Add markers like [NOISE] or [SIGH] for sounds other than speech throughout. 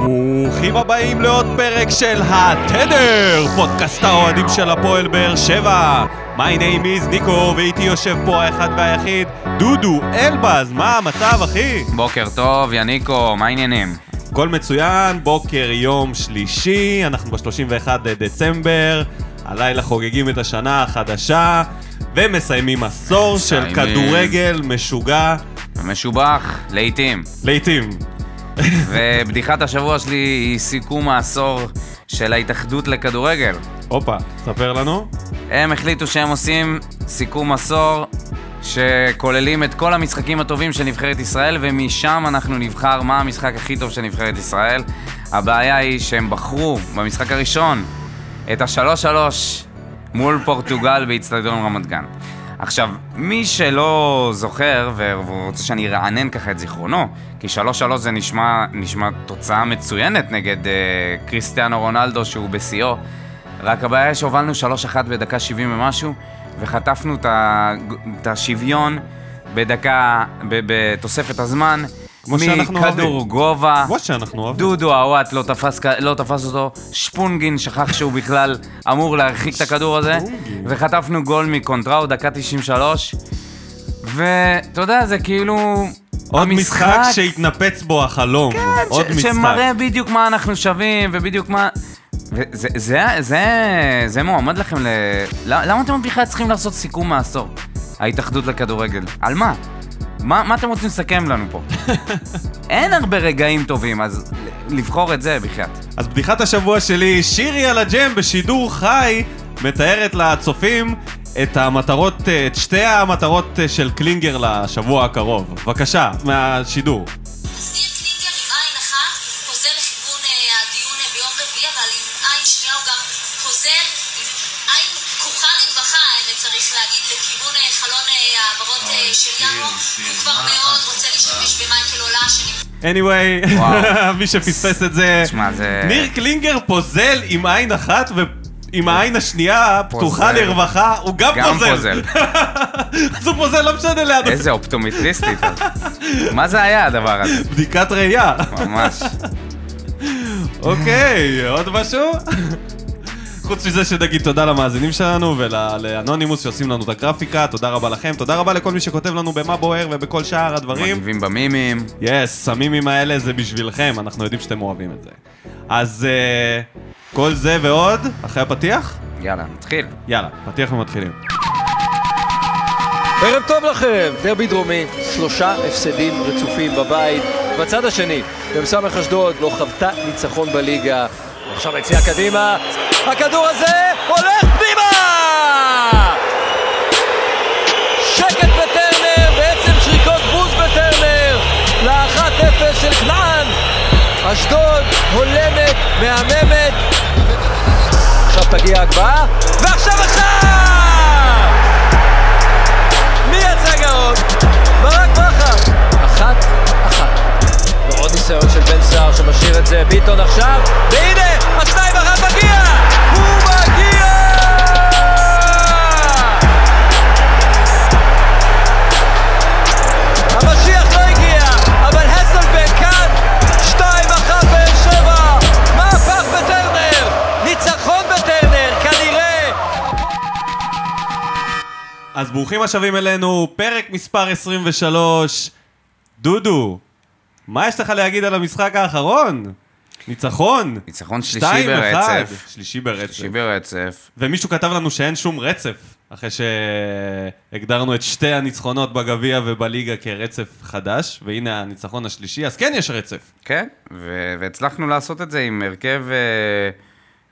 ברוכים הבאים לעוד פרק של התדר, פודקאסט האוהדים של הפועל באר שבע. My name is ניקו, ואיתי יושב פה האחד והיחיד, דודו אלבז, מה המצב אחי? בוקר טוב, יניקו, מה העניינים? הכל מצוין, בוקר יום שלישי, אנחנו ב-31 לדצמבר, הלילה חוגגים את השנה החדשה, ומסיימים עשור של. כדורגל משוגע, משובח, לעיתים. לעיתים. [LAUGHS] ובדיחת השבוע שלי היא סיכום העשור של ההתאחדות לכדורגל. הופה, ספר לנו. הם החליטו שהם עושים סיכום עשור שכוללים את כל המשחקים הטובים של נבחרת ישראל, ומשם אנחנו נבחר מה המשחק הכי טוב של נבחרת ישראל. הבעיה היא שהם בחרו במשחק הראשון את השלוש-שלוש מול פורטוגל באיצטדיון רמת גן. עכשיו, מי שלא זוכר, והוא רוצה שאני ארענן ככה את זיכרונו, כי 3-3 זה נשמע, נשמע תוצאה מצוינת נגד אה, קריסטיאנו רונלדו שהוא בשיאו, רק הבעיה היא שהובלנו 3-1 בדקה 70 ומשהו, וחטפנו את השוויון בדקה, בתוספת הזמן, כמו שאנחנו מכדור אוהבים. גובה. כמו שאנחנו אוהבים. דודו הוואט לא תפס, לא תפס אותו, שפונגין שכח שהוא בכלל אמור להרחיק את הכדור הזה. וחטפנו גול מקונטראו, דקה 93, ואתה יודע, זה כאילו... עוד משחק שהתנפץ בו החלום. עוד ש- משחק. שמראה בדיוק מה אנחנו שווים, ובדיוק מה... וזה זה, זה, זה מועמד לכם ל... למה אתם בכלל צריכים לעשות סיכום מעשור? ההתאחדות לכדורגל. על מה? מה, מה אתם רוצים לסכם לנו פה? [LAUGHS] אין הרבה רגעים טובים, אז לבחור את זה בחייאת. אז בדיחת השבוע שלי, שירי על הג'ם בשידור חי, מתארת לצופים את המטרות, את שתי המטרות של קלינגר לשבוע הקרוב. בבקשה, מהשידור. לכיוון אה, חלון אה, העברות אה, של ינואר. הוא כבר מאוד רוצה להשתמש במייקל עולה, שנמצא... anyway. [LAUGHS] מי שפספס את זה, ניר קלינגר פוזל עם עין אחת ועם העין השנייה פתוחה. לרווחה, הוא גם גם פוזל. פוזל. [LAUGHS] אז הוא פוזל, לא משנה ליד. איזה אופטומטריסטית. מה זה היה הדבר הזה? בדיקת ראייה. ממש. אוקיי, עוד משהו? חוץ מזה שנגיד תודה למאזינים שלנו ולאנונימוס שעושים לנו את הגרפיקה, תודה רבה לכם, תודה רבה לכל מי שכותב לנו במה בוער ובכל שאר הדברים. מגיבים במימים. יס, המימים האלה זה בשבילכם, אנחנו יודעים שאתם אוהבים את זה. אז אה, כל זה ועוד, אחרי הפתיח? יאללה, נתחיל. יאללה, פתיח ומתחילים. ערב טוב לכם, דרבי דרומי, שלושה הפסדים רצופים בבית. בצד השני, מ"ס אשדוד לא חוותה ניצחון בליגה. עכשיו היציאה קדימה, הכדור הזה הולך פנימה! שקט בטרנר, בעצם שריקות בוז בטרנר, ל-1-0 של כנען. אשדוד הולמת, מהממת. עכשיו תגיע הגבהה, ועכשיו השער! מי יצא גאון? ברק בכר. אחת, אחת. ועוד ניסיון של בן סער שמשאיר את זה, ביטון עכשיו, והנה, השניים אחת מגיע! אז ברוכים השבים אלינו, פרק מספר 23. דודו, מה יש לך להגיד על המשחק האחרון? ניצחון. ניצחון שלישי שתיים, אחד. ברצף. שלישי ברצף. שלישי ברצף. ומישהו כתב לנו שאין שום רצף, אחרי שהגדרנו את שתי הניצחונות בגביע ובליגה כרצף חדש, והנה הניצחון השלישי, אז כן יש רצף. כן, ו- והצלחנו לעשות את זה עם הרכב אה,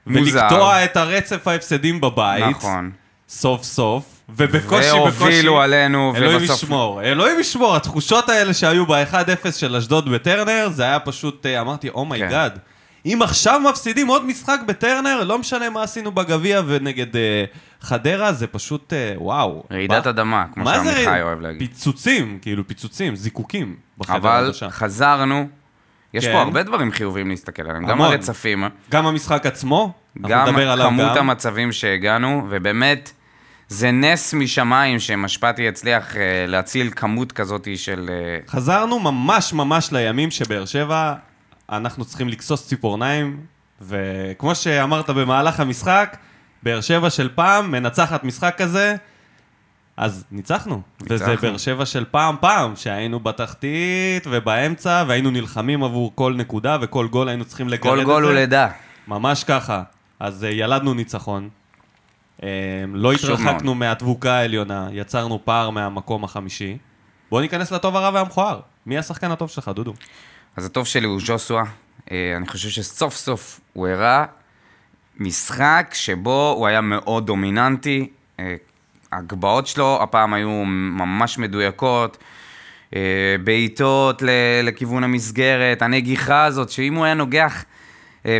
מוזר. ולקטוע את הרצף ההפסדים בבית, נכון. סוף סוף, ובקושי, בקושי... והובילו עלינו, אלוהים ובסוף... ישמור, אלוהים ישמור, התחושות האלה שהיו ב-1-0 של אשדוד בטרנר, זה היה פשוט, אה, אמרתי, oh my god. כן. אם עכשיו מפסידים עוד משחק בטרנר, לא משנה מה עשינו בגביע ונגד אה, חדרה, זה פשוט, אה, וואו. רעידת מה- אדמה, כמו שעמיחי רעיד- אוהב להגיד. פיצוצים, כאילו פיצוצים, זיקוקים. אבל. חזרנו, יש כן. פה הרבה דברים חיוביים להסתכל עליהם. גם. הרצפים, גם המשחק עצמו, אנחנו גם נדבר עליו כמות גם. המצבים שהגענו, ובאמת, זה נס משמיים שמשפטי יצליח אה, להציל כמות כזאת של... אה, חזרנו ממש ממש לימים שבאר שבע אנחנו צריכים לגסוס ציפורניים, וכמו שאמרת במהלך המשחק, באר שבע של פעם מנצחת משחק כזה, אז ניצחנו. וזה ניצחנו. באר שבע של פעם פעם, שהיינו בתחתית ובאמצע, והיינו נלחמים עבור כל נקודה וכל גול היינו צריכים לגרד את זה. כל גול הוא לידה. ממש ככה. אז אה, ילדנו ניצחון. אה, לא התרחקנו מהדבוקה העליונה, יצרנו פער מהמקום החמישי. בואו ניכנס לטוב הרע והמכוער. מי השחקן הטוב שלך, דודו? אז הטוב שלי הוא ז'וסווה. אה, אני חושב שסוף סוף הוא הראה משחק שבו הוא היה מאוד דומיננטי. אה, ההגבהות שלו הפעם היו ממש מדויקות. אה, בעיטות לכיוון המסגרת, הנגיחה הזאת, שאם הוא היה נוגח,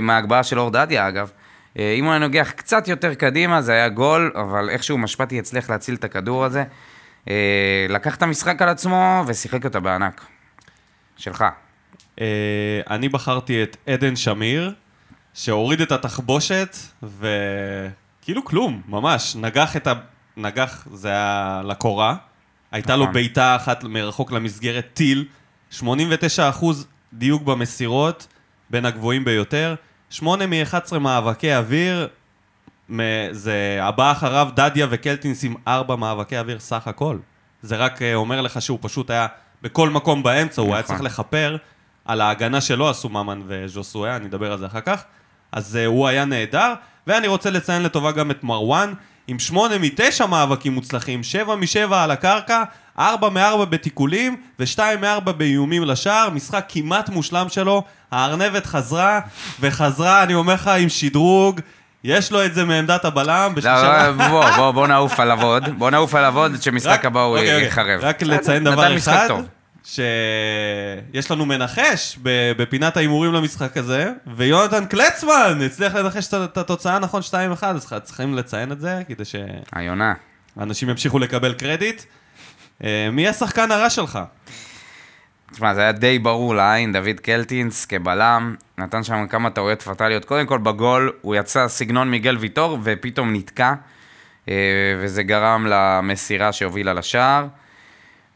מההגבהה של אור דדיה אגב, אם הוא היה נוגח קצת יותר קדימה זה היה גול, אבל איכשהו משפטי הצליח להציל את הכדור הזה. אה, לקח את המשחק על עצמו ושיחק אותה בענק. שלך. אה, אני בחרתי את עדן שמיר, שהוריד את התחבושת, וכאילו כלום, ממש. נגח את ה... נגח, זה היה לקורה. הייתה לו נכון. בעיטה אחת מרחוק למסגרת, טיל. 89% דיוק במסירות, בין הגבוהים ביותר. 8 מ-11 מאבקי אוויר, זה הבא אחריו דדיה וקלטינס עם 4 מאבקי אוויר סך הכל. זה רק אה, אומר לך שהוא פשוט היה בכל מקום באמצע, הוא היה נכון. צריך לכפר על ההגנה שלא עשו ממן וז'וסואה, אני אדבר על זה אחר כך. אז uh, הוא היה נהדר, ואני רוצה לציין לטובה גם את מרואן, עם 8 מ-9 מאבקים מוצלחים, 7 מ-7 על הקרקע, 4 מ-4 בתיקולים, ו-2 מ-4 באיומים לשער, משחק כמעט מושלם שלו, הארנבת חזרה, וחזרה, אני אומר לך, עם שדרוג, יש לו את זה מעמדת הבלם, לא, בשלושה... לא, בוא, בוא, בוא נעוף עליו עוד. בוא נעוף עליו עוד, שמשחק הבא הוא אוקיי, אוקיי. יחרב. רק לציין דבר אחד. שיש לנו מנחש בפינת ההימורים למשחק הזה, ויונתן קלצמן הצליח לנחש את- התוצאה הנכון 2-1, אז צריכים לציין את זה, כדי היונה. שאנשים ימשיכו לקבל קרדיט. אה, מי השחקן הרע שלך? תשמע, זה היה די ברור לעין, דוד קלטינס כבלם, נתן שם כמה טעויות פטאליות. קודם כל, בגול הוא יצא סגנון מיגל ויטור, ופתאום נתקע, אה, וזה גרם למסירה שהובילה לשער.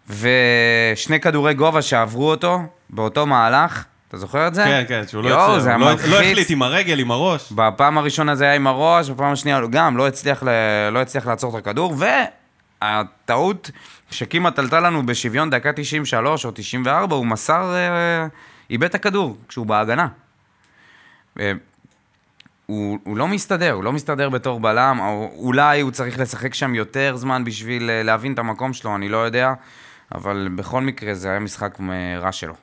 ושני כדורי גובה שעברו אותו באותו מהלך, אתה זוכר את זה? כן, כן, שהוא לא יואו, היה הוא לא-. לא החליט עם הרגל, עם הראש. בפעם הראשונה זה היה עם הראש, בפעם השנייה הוא גם לא הצליח, ל... לא הצליח לעצור את הכדור, והטעות שכמעט עלתה לנו בשוויון דקה 93 או 94, הוא מסר, אה, איבד את הכדור כשהוא בהגנה. אה, הוא, הוא לא מסתדר, הוא לא מסתדר בתור בלם, או אולי הוא צריך לשחק שם יותר זמן בשביל אה, להבין את המקום שלו, אני לא יודע, אבל בכל מקרה זה היה משחק אה, רע שלו.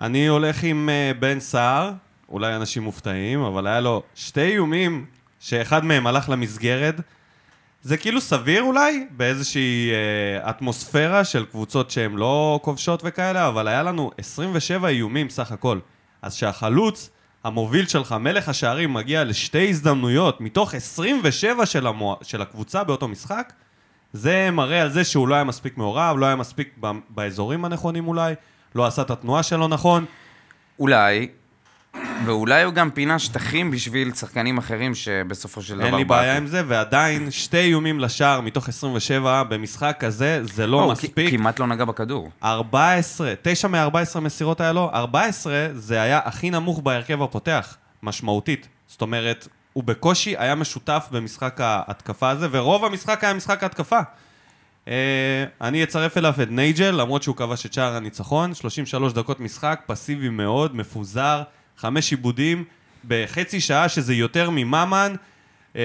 אני הולך עם אה, בן סער, אולי אנשים מופתעים, אבל היה לו שתי איומים, שאחד מהם הלך למסגרת. זה כאילו סביר אולי, באיזושהי אה, אטמוספירה של קבוצות שהן לא כובשות וכאלה, אבל היה לנו 27 איומים סך הכל. אז שהחלוץ, המוביל שלך, מלך השערים, מגיע לשתי הזדמנויות מתוך 27 של, המו... של הקבוצה באותו משחק, זה מראה על זה שהוא לא היה מספיק מעורב, לא היה מספיק ב... באזורים הנכונים אולי, לא עשה את התנועה שלו נכון. אולי, ואולי הוא גם פינה שטחים בשביל שחקנים אחרים שבסופו של דבר... אין לי. בעיה עם זה, ועדיין שתי איומים לשער מתוך 27 במשחק כזה, זה לא הוא מספיק. כמעט לא נגע בכדור. 14, 9 מ-14 מסירות היה לו, 14 זה היה הכי נמוך בהרכב הפותח, משמעותית. זאת אומרת, הוא בקושי היה משותף במשחק ההתקפה הזה, ורוב המשחק היה משחק ההתקפה. Uh, אני אצרף אליו את נייג'ל, למרות שהוא כבש את שער הניצחון, 33 דקות משחק, פסיבי מאוד, מפוזר, חמש עיבודים, בחצי שעה שזה יותר מממן, uh,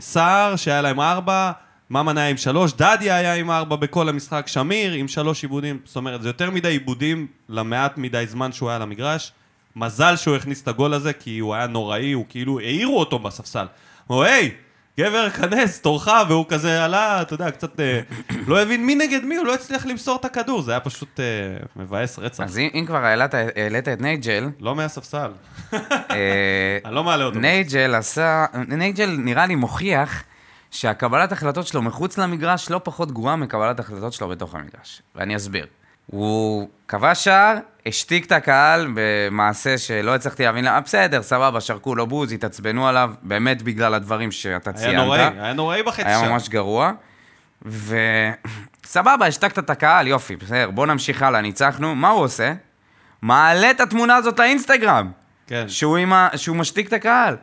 סער שהיה להם ארבע, ממן היה עם שלוש, דדיה היה עם ארבע בכל המשחק, שמיר עם שלוש עיבודים, זאת אומרת, זה יותר מדי עיבודים למעט מדי זמן שהוא היה על המגרש. מזל שהוא הכניס את הגול הזה, כי הוא היה נוראי, הוא כאילו, העירו אותו בספסל. אמרו, היי, גבר, כנס, תורך, והוא כזה עלה, אתה יודע, קצת אה, לא הבין מי נגד מי, הוא לא הצליח למסור את הכדור, זה היה פשוט אה, מבאס רצח. אז אם, כבר העלית, העלית את נייג'ל, לא מהספסל. אה, [LAUGHS] אני לא מעלה אותו. נייג'ל עשה... נייג'ל נראה לי מוכיח שהקבלת החלטות שלו מחוץ למגרש לא פחות גרועה מקבלת החלטות שלו בתוך המגרש. ואני אסביר. הוא כבש שער, השתיק את הקהל במעשה שלא הצלחתי להבין למה, בסדר, סבבה, שרקו לו בוז, התעצבנו עליו, באמת בגלל הדברים שאתה ציינת. היה נוראי, היה נוראי בחצי היה שעה. ממש גרוע. וסבבה, השתקת את הקהל, יופי, בסדר, בוא נמשיך הלאה, ניצחנו. מה הוא עושה? מעלה את התמונה הזאת לאינסטגרם. כן. שהוא, עם ה... שהוא משתיק את הקהל.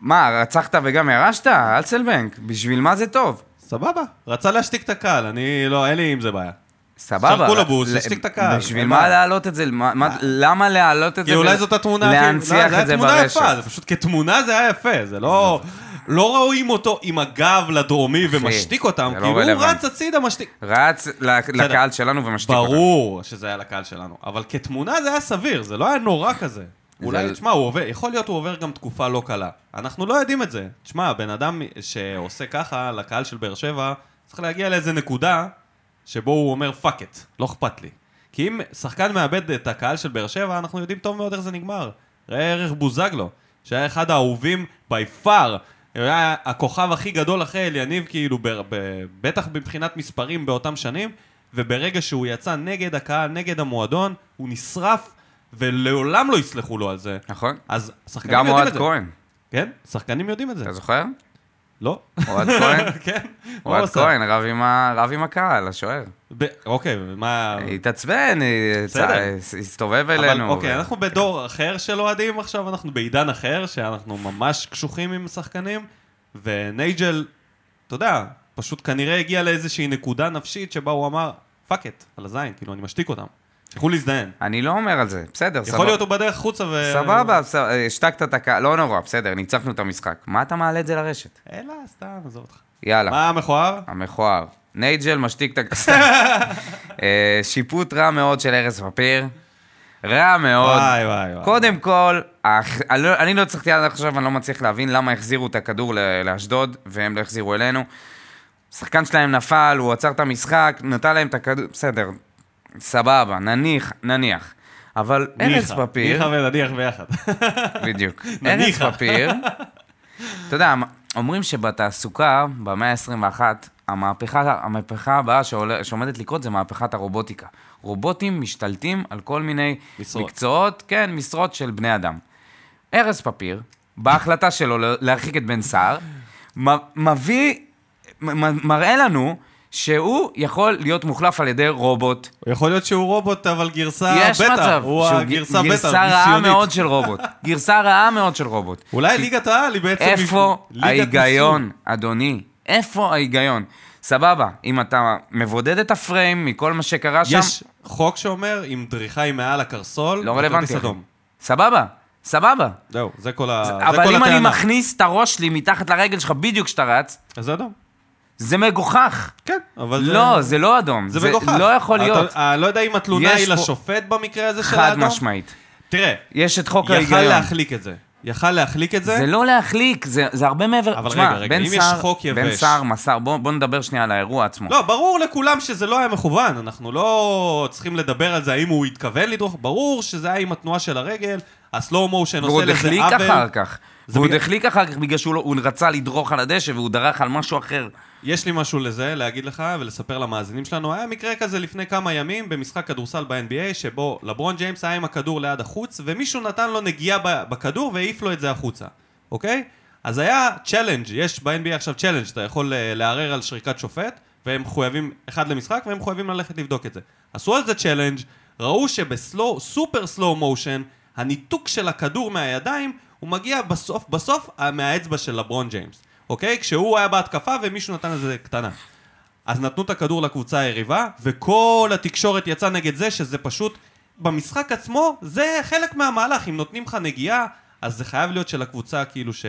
מה, רצחת וגם ירשת? אלסלבנק, בשביל מה זה טוב? סבבה, רצה להשתיק את הקהל, אני לא, אין לי עם זה בעיה. סבבה. שלחו לו בוס, ל- השתיק את הקהל. בשביל מה. להעלות את זה? מה- למה להעלות את זה? כי אולי ול- זאת התמונה. להנציח את זה זה היה תמונה ברשת. יפה, זה פשוט כתמונה זה היה יפה, זה לא... לא רואים אותו עם הגב לדרומי ומשתיק אותם, לא כאילו הוא. רץ הצידה, משתיק. רץ לקהל שלנו ומשתיק אותם. ברור שזה היה לקהל שלנו, אבל כתמונה זה היה סביר, זה לא היה נורא כזה. אולי, תשמע, הוא עובר, יכול להיות הוא עובר גם תקופה לא קלה. אנחנו לא יודעים את זה. תשמע, בן אדם שעושה ככה לקהל של באר שבע, צריך להגיע לאיזה נקודה שבו הוא אומר fuck it, לא אכפת לי. כי אם שחקן מאבד את הקהל של באר שבע, אנחנו יודעים טוב מאוד איך זה נגמר. ראה ערך בוזגלו, שהיה אחד האהובים בי פאר. הוא היה הכוכב הכי גדול אחרי אליניב, כאילו, ב- ב- בטח מבחינת מספרים באותם שנים, וברגע שהוא יצא נגד הקהל, נגד המועדון, הוא נשרף, ולעולם לא יסלחו לו על זה. נכון. אז שחקנים גם יודעים אוהד את זה. כהן. כן? שחקנים יודעים את זה. אתה זוכר? לא. אוהד כהן? [LAUGHS] כן. אוהד? כהן רב עם הקהל, השוער. אוקיי, מה... התעצבן, הסתובב אבל אלינו. אוקיי, ו- אנחנו בדור אחר של אוהדים עכשיו, אנחנו בעידן אחר, שאנחנו ממש קשוחים עם שחקנים, ונייג'ל, אתה יודע, פשוט כנראה הגיע לאיזושהי נקודה נפשית שבה הוא אמר, fuck it, על הזין, כאילו, אני משתיק אותם. תלכו להזדיין. אני לא אומר על זה, בסדר, סבבה. יכול להיות הוא בדרך החוצה ו... סבבה, השתקת את הקהל, לא נורא, בסדר, ניצחנו את המשחק. מה אתה מעלה את זה לרשת? אלא, סתם, עזוב אותך. יאללה. מה המכוער? המכוער. נייג'ל משתיק את ה... [LAUGHS] אה, שיפוט רע מאוד של ארז פפיר. רע מאוד. וואי, וואי, וואי. קודם כל, אני לא- אני לא הצלחתי עד עכשיו, אני לא מצליח להבין למה החזירו את הכדור לאשדוד, והם לא החזירו אלינו. שחקן שלהם נפל, הוא עצר את המשחק, נתן להם את הכדור, בסדר, סבבה, נניח, נניח. אבל ניחא, פפיר... ניחא ונניח ביחד. בדיוק. [LAUGHS] נניחה. פפיר, אתה יודע, אומרים שבתעסוקה, במאה ה-21, המהפכה, המהפכה הבאה שעולה, שעומדת לקרות זה מהפכת הרובוטיקה. רובוטים משתלטים על כל מיני משרות. מקצועות, כן, משרות של בני אדם. ארז פפיר, בהחלטה שלו להרחיק את בן סער, מביא, מראה לנו שהוא יכול להיות מוחלף על ידי רובוט. יכול להיות שהוא רובוט, אבל גרסה יש בטא. מצב הוא הגרסה בטא, גרסה רעה ניסיונית. מאוד של רובוט. [LAUGHS] גרסה רעה מאוד של רובוט. אולי ליגת העל היא בעצם... איפה ההיגיון, אדוני? איפה ההיגיון? סבבה, אם אתה מבודד את הפריים מכל מה שקרה שם, יש חוק שאומר, אם דריכה היא מעל הקרסול, לא רלוונטי. סבבה, סבבה. זהו, זה כל ה- זה אבל אם אני הטענה. מכניס את הראש שלי מתחת לרגל שלך בדיוק כשאתה רץ, אז זה אדום. זה מגוחך. כן, אבל זה... לא, זה לא אדום. זה מגוחך. לא יכול אתה- להיות. אה, לא יודע אם התלונה יש היא פה- לשופט במקרה הזה של חד האדום. משמעית. תראה, יש את חוק יכל ההיגיון. להחליק את זה. יכל להחליק את זה. זה לא להחליק, זה, זה הרבה מעבר. אבל תשמע, רגע, רגע, בן אם יש סער- חוק בן יבש- סער מסר, בוא, בוא נדבר שנייה על האירוע עצמו. לא, ברור לכולם שזה לא היה מכוון, אנחנו לא צריכים לדבר על זה האם הוא התכוון לדרוך, ברור שזה היה עם התנועה של הרגל, הסלואו מושן והוא עושה עוד לזה החליק עוול. אחר כך. זה והוא עוד החליק אחר כך בגלל שהוא לא- רצה לדרוך על הדשא והוא דרך על משהו אחר. יש לי משהו לזה, להגיד לך ולספר למאזינים שלנו. היה מקרה כזה לפני כמה ימים במשחק כדורסל ב-NBA, שבו לברון ג'יימס היה עם הכדור ליד החוץ, ומישהו נתן לו נגיעה בכדור והעיף לו את זה החוצה, אוקיי? אז היה challenge, יש ב-NBA עכשיו challenge, אתה יכול אה, לערער על שריקת שופט, והם מחויבים, אחד למשחק, והם מחויבים ללכת לבדוק את זה. עשו על זה challenge, ראו שב slow, super slow motion, הניתוק של הכדור מהידיים, הוא מגיע בסוף, בסוף, אה, מהאצבע של לברון ג'יימס, אוקיי? כשהוא היה בהתקפה ומישהו נתן לזה קטנה. אז נתנו את הכדור לקבוצה היריבה, וכל התקשורת יצאה נגד זה, שזה פשוט, במשחק עצמו, זה חלק מהמהלך. אם נותנים לך נגיעה, אז זה חייב להיות של הקבוצה, כאילו ש...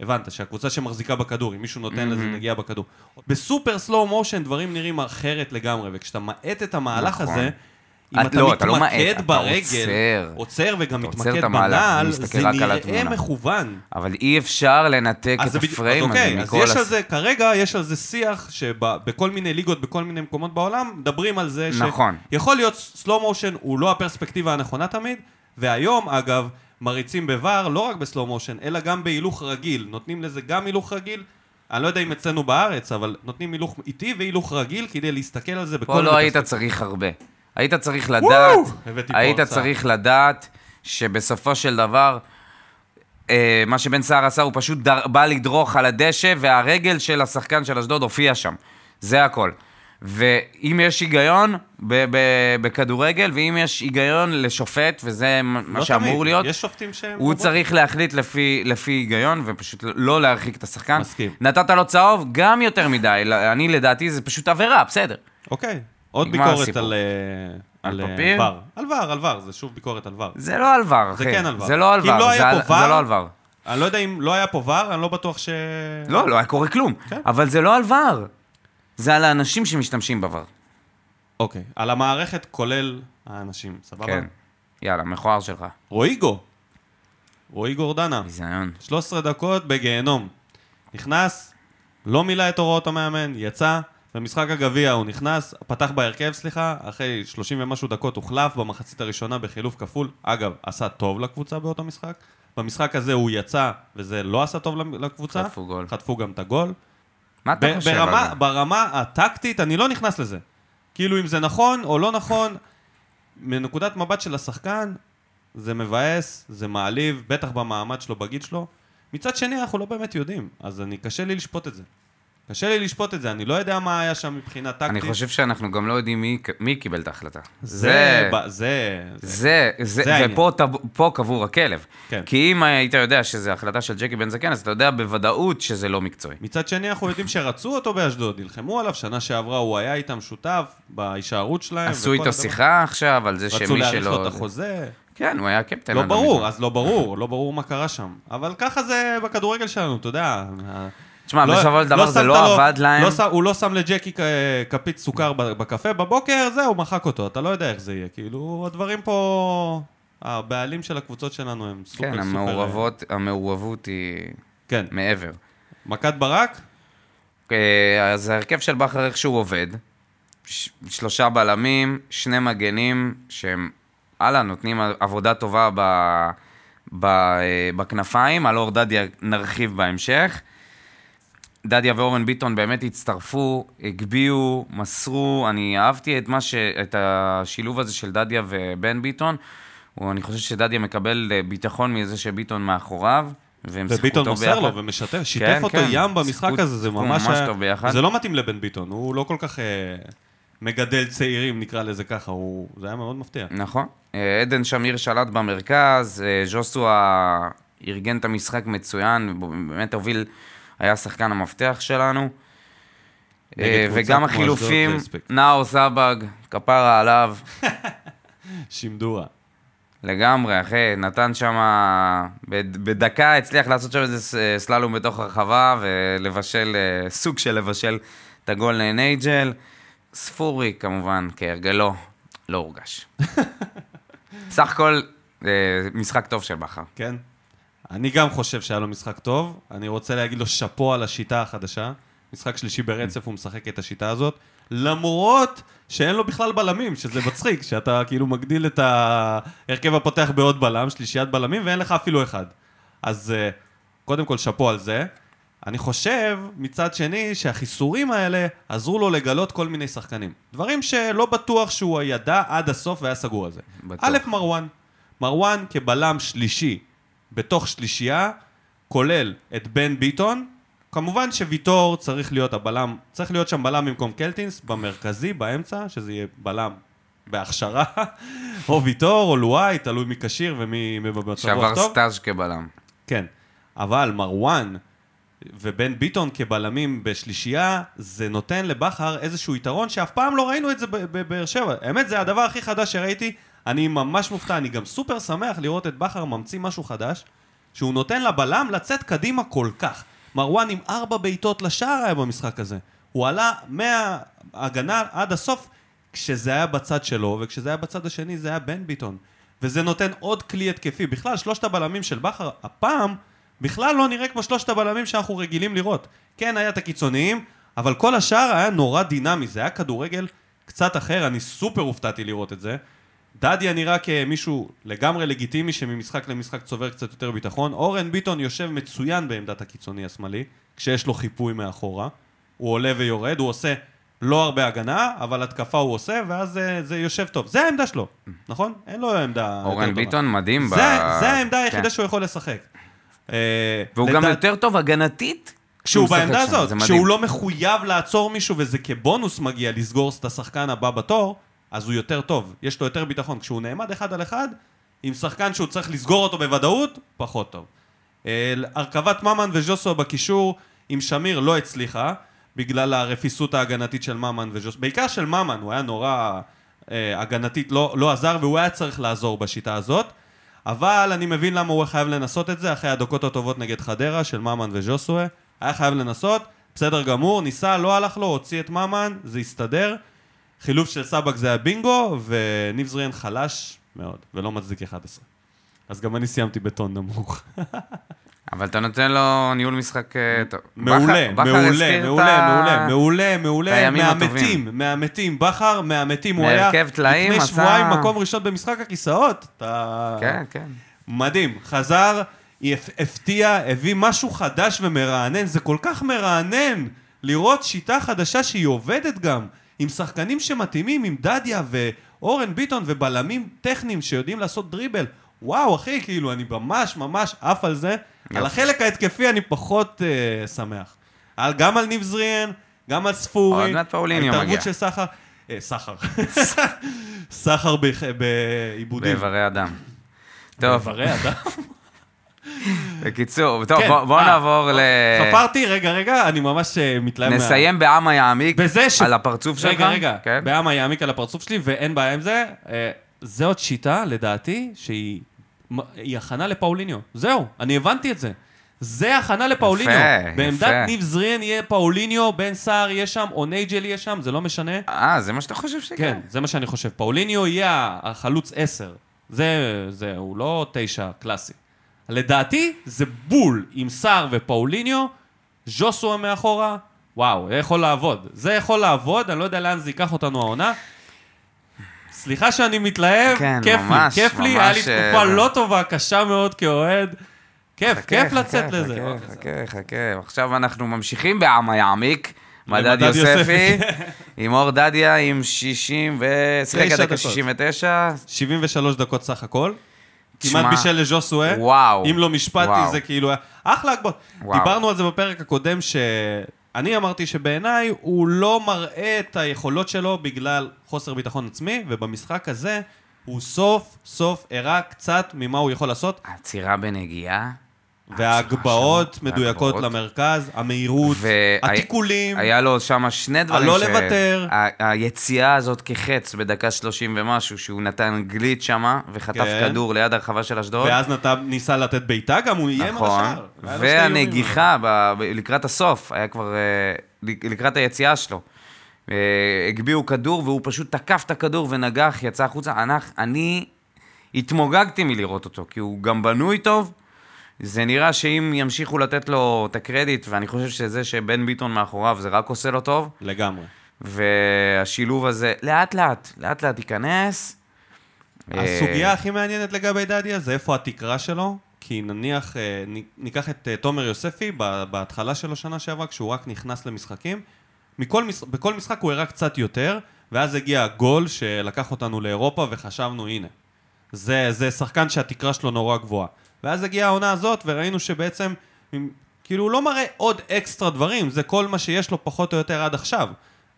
הבנת, שהקבוצה שמחזיקה בכדור, אם מישהו נותן לזה נגיעה בכדור. בסופר סלואו מושן דברים נראים אחרת לגמרי, וכשאתה מאט את המהלך נכון. הזה, אם את- אתה לא, אתה לא מתמקד אתה ברגל, עוצר. עוצר וגם מתמקד בנעל, זה על נראה. מכוון. אבל אי אפשר לנתק את בדיוק, אז הפריים הזה אוקיי, אז מכל יש על הס... זה, כרגע יש על זה שיח שבכל מיני ליגות, בכל מיני מקומות בעולם, מדברים על זה נכון. שיכול להיות סלואו מושן הוא לא הפרספקטיבה הנכונה תמיד, והיום אגב, מריצים בVAR לא רק בסלואו מושן, אלא גם בהילוך רגיל, נותנים לזה גם הילוך רגיל, אני לא יודע אם אצלנו בארץ, אבל נותנים הילוך איטי והילוך רגיל כדי להסתכל על זה בכל פה לא היית. צריך הרבה. היית צריך לדעת, היית. צריך לדעת שבסופו של דבר, אה, מה שבן סער עשה, הוא פשוט דר, בא לדרוך על הדשא, והרגל של השחקן של אשדוד הופיע שם. זה הכל. ואם יש היגיון ב- ב- בכדורגל, ואם יש היגיון לשופט, וזה מה לא שאמור תמיד. להיות, יש שופטים שהם... הוא. צריך להחליט לפי, לפי היגיון, ופשוט לא להרחיק את השחקן. מסכים. נתת לו צהוב, גם יותר מדי. אני, לדעתי, זה פשוט עבירה, בסדר. אוקיי. עוד ביקורת הסיפור. על... אה, על אה, פפיר? ור. על ור, על ור, זה שוב ביקורת על ור. זה לא על ור, אחי. זה כן על ור. זה לא על אם ור, לא זה על- ור- זה לא על ור. אני לא יודע אם לא היה פה ור, אני לא בטוח ש... לא, לא היה קורה כלום. כן. אבל זה לא על ור. זה על האנשים שמשתמשים בבר. אוקיי. על המערכת כולל האנשים, סבבה? כן. יאללה, מכוער שלך. רועיגו. רועי גורדנה. ביזיון. 13 דקות בגיהנום. נכנס, לא מילא את הוראות המאמן, יצא. במשחק הגביע הוא נכנס, פתח בהרכב, סליחה, אחרי 30 ומשהו דקות הוחלף במחצית הראשונה בחילוף כפול. אגב, עשה טוב לקבוצה באותו משחק. במשחק הזה הוא יצא, וזה לא עשה טוב לקבוצה. חטפו גול. חטפו גם את הגול. מה אתה חושב ברמה? ברמה הטקטית, אני לא נכנס לזה. כאילו, אם זה נכון או לא נכון, מנקודת מבט של השחקן, זה מבאס, זה מעליב, בטח במעמד שלו, בגיל שלו. מצד שני, אנחנו לא באמת יודעים, אז אני, קשה לי לשפוט את זה. קשה לי לשפוט את זה, אני לא יודע מה היה שם מבחינה טקטית. אני חושב שאנחנו גם לא יודעים מי, מי קיבל את ההחלטה. זה... ב- זה... זה, זה, זה העניין. ופה פה קבור הכלב. כן. כי אם היית יודע שזו החלטה של ג'קי בן זקן, אז אתה יודע בוודאות שזה לא מקצועי. מצד שני, אנחנו יודעים שרצו אותו באשדוד, נלחמו עליו, שנה שעברה הוא היה איתם שותף בהישארות שלהם. עשו איתו. שיחה עכשיו על זה רצו שמי להאריך שלא... לו את החוזה. כן, הוא היה קפטן. לא ברור. אז לא ברור, לא ברור מה קרה שם. אבל ככה זה בכדורגל שלנו, אתה יודע. תשמע, לא- בסופו של דבר זה שמת לא לו- עבד להם. לא הוא לא שם לג'קי כפית סוכר בקפה בבוקר, זהו, מחק אותו, אתה לא יודע איך זה יהיה. כאילו, הדברים פה... הבעלים של הקבוצות שלנו הם סופר כן, סופר... המעורבות, המעורבות היא כן. מעבר. מכת ברק? אה, אז ההרכב של בכר איכשהו עובד. ש- שלושה בלמים, שני מגנים, שהם, הלאה, נותנים עבודה טובה ב, ב, אה, בכנפיים, על אור דדיה נרחיב בהמשך. דדיה ואורן ביטון באמת הצטרפו, הגביהו, מסרו, אני אהבתי את, מה ש, את השילוב הזה של דדיה ובן ביטון. אני חושב שדדיה מקבל אה, ביטחון מזה שביטון מאחוריו, והם שיחקו וביטון מוסר. לו ומשתף, שיתף כן, אותו כן. ים במשחק שיחקו- הזה, זה ממש... ממש טוב ביחד. זה לא מתאים לבן ביטון, הוא לא כל כך אה, מגדל צעירים, נקרא לזה ככה, הוא... זה היה מאוד מפתיע. נכון. אה, עדן שמיר שלט במרכז, אה, ז'וסווה ארגן את המשחק מצוין, ובאמת הוביל, היה שחקן המפתח שלנו. אה, וגם החילופים. נאור סבג, כפרה עליו, [LAUGHS] שימדורה. לגמרי, אחי, נתן שם, בדקה הצליח לעשות שם איזה סללום בתוך הרחבה, ולבשל, אה, סוג של לבשל את הגול לנייג'ל. ספורי, כמובן, כהרגלו, לא הורגש. [LAUGHS] סך הכל, אה, משחק טוב של בכר. כן? אני גם חושב שהיה לו משחק טוב. אני רוצה להגיד לו שאפו על השיטה החדשה. משחק שלישי ברצף הוא משחק את השיטה הזאת. למרות שאין לו בכלל בלמים, שזה מצחיק, שאתה כאילו מגדיל את ההרכב הפותח בעוד בלם, שלישיית בלמים, ואין לך אפילו אחד. אז אה, קודם כל שאפו על זה. אני חושב, מצד שני, שהחיסורים האלה עזרו לו לגלות כל מיני שחקנים. דברים שלא בטוח שהוא ידע עד הסוף והיה סגור על זה. בטוח. א', מרואן. מרואן כבלם שלישי בתוך שלישייה, כולל את בן ביטון. כמובן שוויטור צריך להיות הבלם, צריך להיות שם בלם במקום קלטינס, במרכזי, באמצע, שזה יהיה בלם בהכשרה, [LAUGHS] או ויטור או לואי, תלוי מי כשיר ומי במצב שעבר רוח טוב. סטאז' כבלם. כן, אבל מרואן ובן ביטון כבלמים בשלישייה, זה נותן לבכר איזשהו יתרון שאף פעם לא ראינו את זה בבאר שבע. האמת, זה הדבר הכי חדש שראיתי. אני ממש מופתע, אני גם סופר שמח לראות את בכר ממציא משהו חדש, שהוא נותן לבלם לצאת קדימה כל כך. מרואן עם ארבע בעיטות לשער היה במשחק הזה. הוא עלה מההגנה עד הסוף כשזה היה בצד שלו, וכשזה היה בצד השני זה היה בן ביטון. וזה נותן עוד כלי התקפי. בכלל, שלושת הבלמים של בכר, הפעם, בכלל לא נראה כמו שלושת הבלמים שאנחנו רגילים לראות. כן, היה את הקיצוניים, אבל כל השאר היה נורא דינמי. זה היה כדורגל קצת אחר, אני סופר הופתעתי לראות את זה. דדיה נראה כמישהו לגמרי לגיטימי שממשחק למשחק צובר קצת יותר ביטחון. אורן ביטון יושב מצוין בעמדת הקיצוני השמאלי, כשיש לו חיפוי מאחורה. הוא עולה ויורד, הוא עושה לא הרבה הגנה, אבל התקפה הוא עושה, ואז זה, זה יושב טוב. זה העמדה שלו, נכון? אין לו עמדה אורן טובה. ביטון מדהים. ב- זה, זה העמדה היחידה כן. שהוא יכול לשחק. אה, והוא גם לדע- יותר טוב הגנתית כשהוא בעמדה הזאת, זה. כשהוא לא מחויב לעצור מישהו וזה כבונוס מגיע לסגור את השחקן הבא בתור, אז הוא יותר טוב, יש לו יותר ביטחון. כשהוא נעמד אחד על אחד, עם שחקן שהוא צריך לסגור אותו בוודאות, פחות טוב. אה, הרכבת ממן וז'וסו בקישור עם שמיר לא הצליחה, בגלל הרפיסות ההגנתית של ממן וז'וסו, בעיקר של ממן, הוא היה נורא אה, הגנתית, לא, לא עזר, והוא היה צריך לעזור בשיטה הזאת. אבל אני מבין למה הוא חייב לנסות את זה אחרי הדקות הטובות נגד חדרה של ממן וז'וסואה. היה חייב לנסות, בסדר גמור, ניסה, לא הלך לו, הוציא את ממן, זה הסתדר. חילוף של סבק זה היה בינגו, וניב זריאן חלש מאוד, ולא מצדיק 11. אז גם אני סיימתי בטון נמוך. [LAUGHS] אבל אתה נותן לו ניהול משחק אה, טוב. מעולה, מעולה, מעולה, מעולה, מעולה, מהמתים. מהמתים, בכר, מהמתים, הוא היה לפני שבועיים מקום ראשון במשחק הכיסאות. כן, כן. מדהים, חזר, הפ- הפתיע, הביא משהו חדש ומרענן, זה כל כך מרענן לראות שיטה חדשה שהיא עובדת גם, עם שחקנים שמתאימים, עם דדיה ואורן ביטון ובלמים טכניים שיודעים לעשות דריבל. וואו, אחי, כאילו, אני ממש ממש עף על זה. על החלק ההתקפי אני פחות uh, שמח. על, גם על ניב זריאן, גם על ספורי. עוד מעט פאוליניו מגיע. ההתערבות של סחר. אה, סחר. [LAUGHS] סחר בעיבודים. באיברי אדם. טוב, באיברי אדם. בקיצור, טוב, כן, בוא- בוא אה, נעבור ל... חפרתי, רגע, רגע, אני ממש אה, מתלהב מה... נסיים בעם היעמיק ש... על הפרצוף שלך. רגע, רגע, כן? בעמה יעמיק על הפרצוף שלי, ואין בעיה עם זה. אה, זה עוד שיטה, לדעתי, שהיא הכנה לפאוליניו. זהו, אני הבנתי את זה. זה הכנה לפאוליניו. יפה, בעמדת יפה. ניב זריאן יהיה פאוליניו, בן סער יהיה שם, או נייג'ל יהיה שם, זה לא משנה. אה, זה מה שאתה חושב שכן? כן, זה מה שאני חושב. פאוליניו יהיה החלוץ 10. זה, זה, הוא לא תשע קלאסי. לדעתי, זה בול עם סער ופאוליניו, ז'וסואה מאחורה, וואו, זה יכול לעבוד. זה יכול לעבוד, אני לא יודע לאן זה ייקח אותנו העונה. סליחה שאני מתלהב, כן, כיף ממש, לי, כיף לי, היה לי ממש, תקופה אה, לא טובה, קשה מאוד כאוהד. כיף, חכה, כיף חכה, לצאת חכה, לזה. חכה, חכה, חכה. עכשיו אנחנו ממשיכים בעם היעמיק. מדד יוספי, יוספי. עם אור דדיה עם 60 ו... שיחק עד דקה דקות. 69. 73 דקות סך הכל. כמעט בישל לז'וסואה. וואו. אם לא משפטי. זה כאילו... היה- אחלה הגבות. דיברנו על זה בפרק הקודם, שאני אמרתי שבעיניי הוא לא מראה את היכולות שלו בגלל חוסר ביטחון עצמי, ובמשחק הזה הוא סוף סוף הראה קצת ממה הוא יכול לעשות, עצירה בנגיעה. וההגבהות שם, מדויקות והגבהות. למרכז, המהירות, התיקולים. היה לו שם שני דברים הלא לוותר. ה- היציאה הזאת כחץ בדקה 30 ומשהו, שהוא נתן גליץ' שמה, וחטף כן. כדור ליד הרחבה של אשדוד. ואז נתן, ניסה לתת בעיטה, גם הוא איים על נכון, השער. איומים. והנגיחה ב- ב- לקראת הסוף, היה כבר אה, לק- לקראת היציאה שלו. אה, הגביהו כדור והוא פשוט תקף את הכדור ונגח, יצא החוצה. אני התמוגגתי מלראות אותו, כי הוא גם בנוי טוב. זה נראה שאם ימשיכו לתת לו את הקרדיט, ואני חושב שזה שבן ביטון מאחוריו, זה רק עושה לו טוב. לגמרי. והשילוב הזה, לאט לאט, לאט לאט ייכנס. אה, הסוגיה הכי מעניינת לגבי דדיה זה איפה התקרה שלו, כי נניח, אה, ניקח את אה, תומר יוספי בהתחלה שלו שנה שעברה, כשהוא רק נכנס למשחקים, מכל, בכל משחק הוא הראה קצת יותר, ואז הגיע הגול שלקח אותנו לאירופה וחשבנו, הנה, זה, זה שחקן שהתקרה שלו נורא גבוהה. ואז הגיעה העונה הזאת, וראינו שבעצם, עם- כאילו הוא לא מראה עוד אקסטרה דברים, זה כל מה שיש לו פחות או יותר עד עכשיו.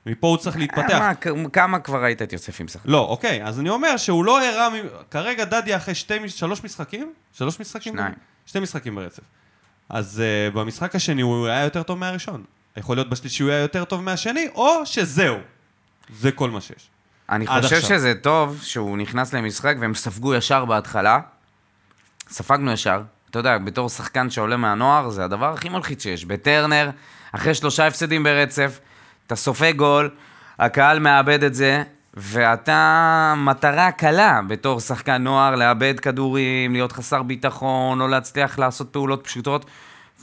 מפה הוא צריך להתפתח. מה, כ- כמה כבר ראית את יוספי משחק? לא, אוקיי, אז אני אומר שהוא לא הראה, כרגע דדיה אחרי שתי, שלוש משחקים? שלוש משחקים? שניים. שתי משחקים ברצף. אז uh, במשחק השני הוא היה יותר טוב מהראשון. יכול להיות בשלישי הוא היה יותר טוב מהשני, או שזהו. זה כל מה שיש. אני חושב עכשיו. שזה טוב שהוא נכנס למשחק והם ספגו ישר בהתחלה. ספגנו ישר. אתה יודע, בתור שחקן שעולה מהנוער, זה הדבר הכי מלחיץ שיש. בטרנר, אחרי שלושה הפסדים ברצף, אתה סופג גול, הקהל מאבד את זה, ואתה מטרה קלה בתור שחקן נוער, לאבד כדורים, להיות חסר ביטחון, לא להצליח לעשות פעולות פשוטות,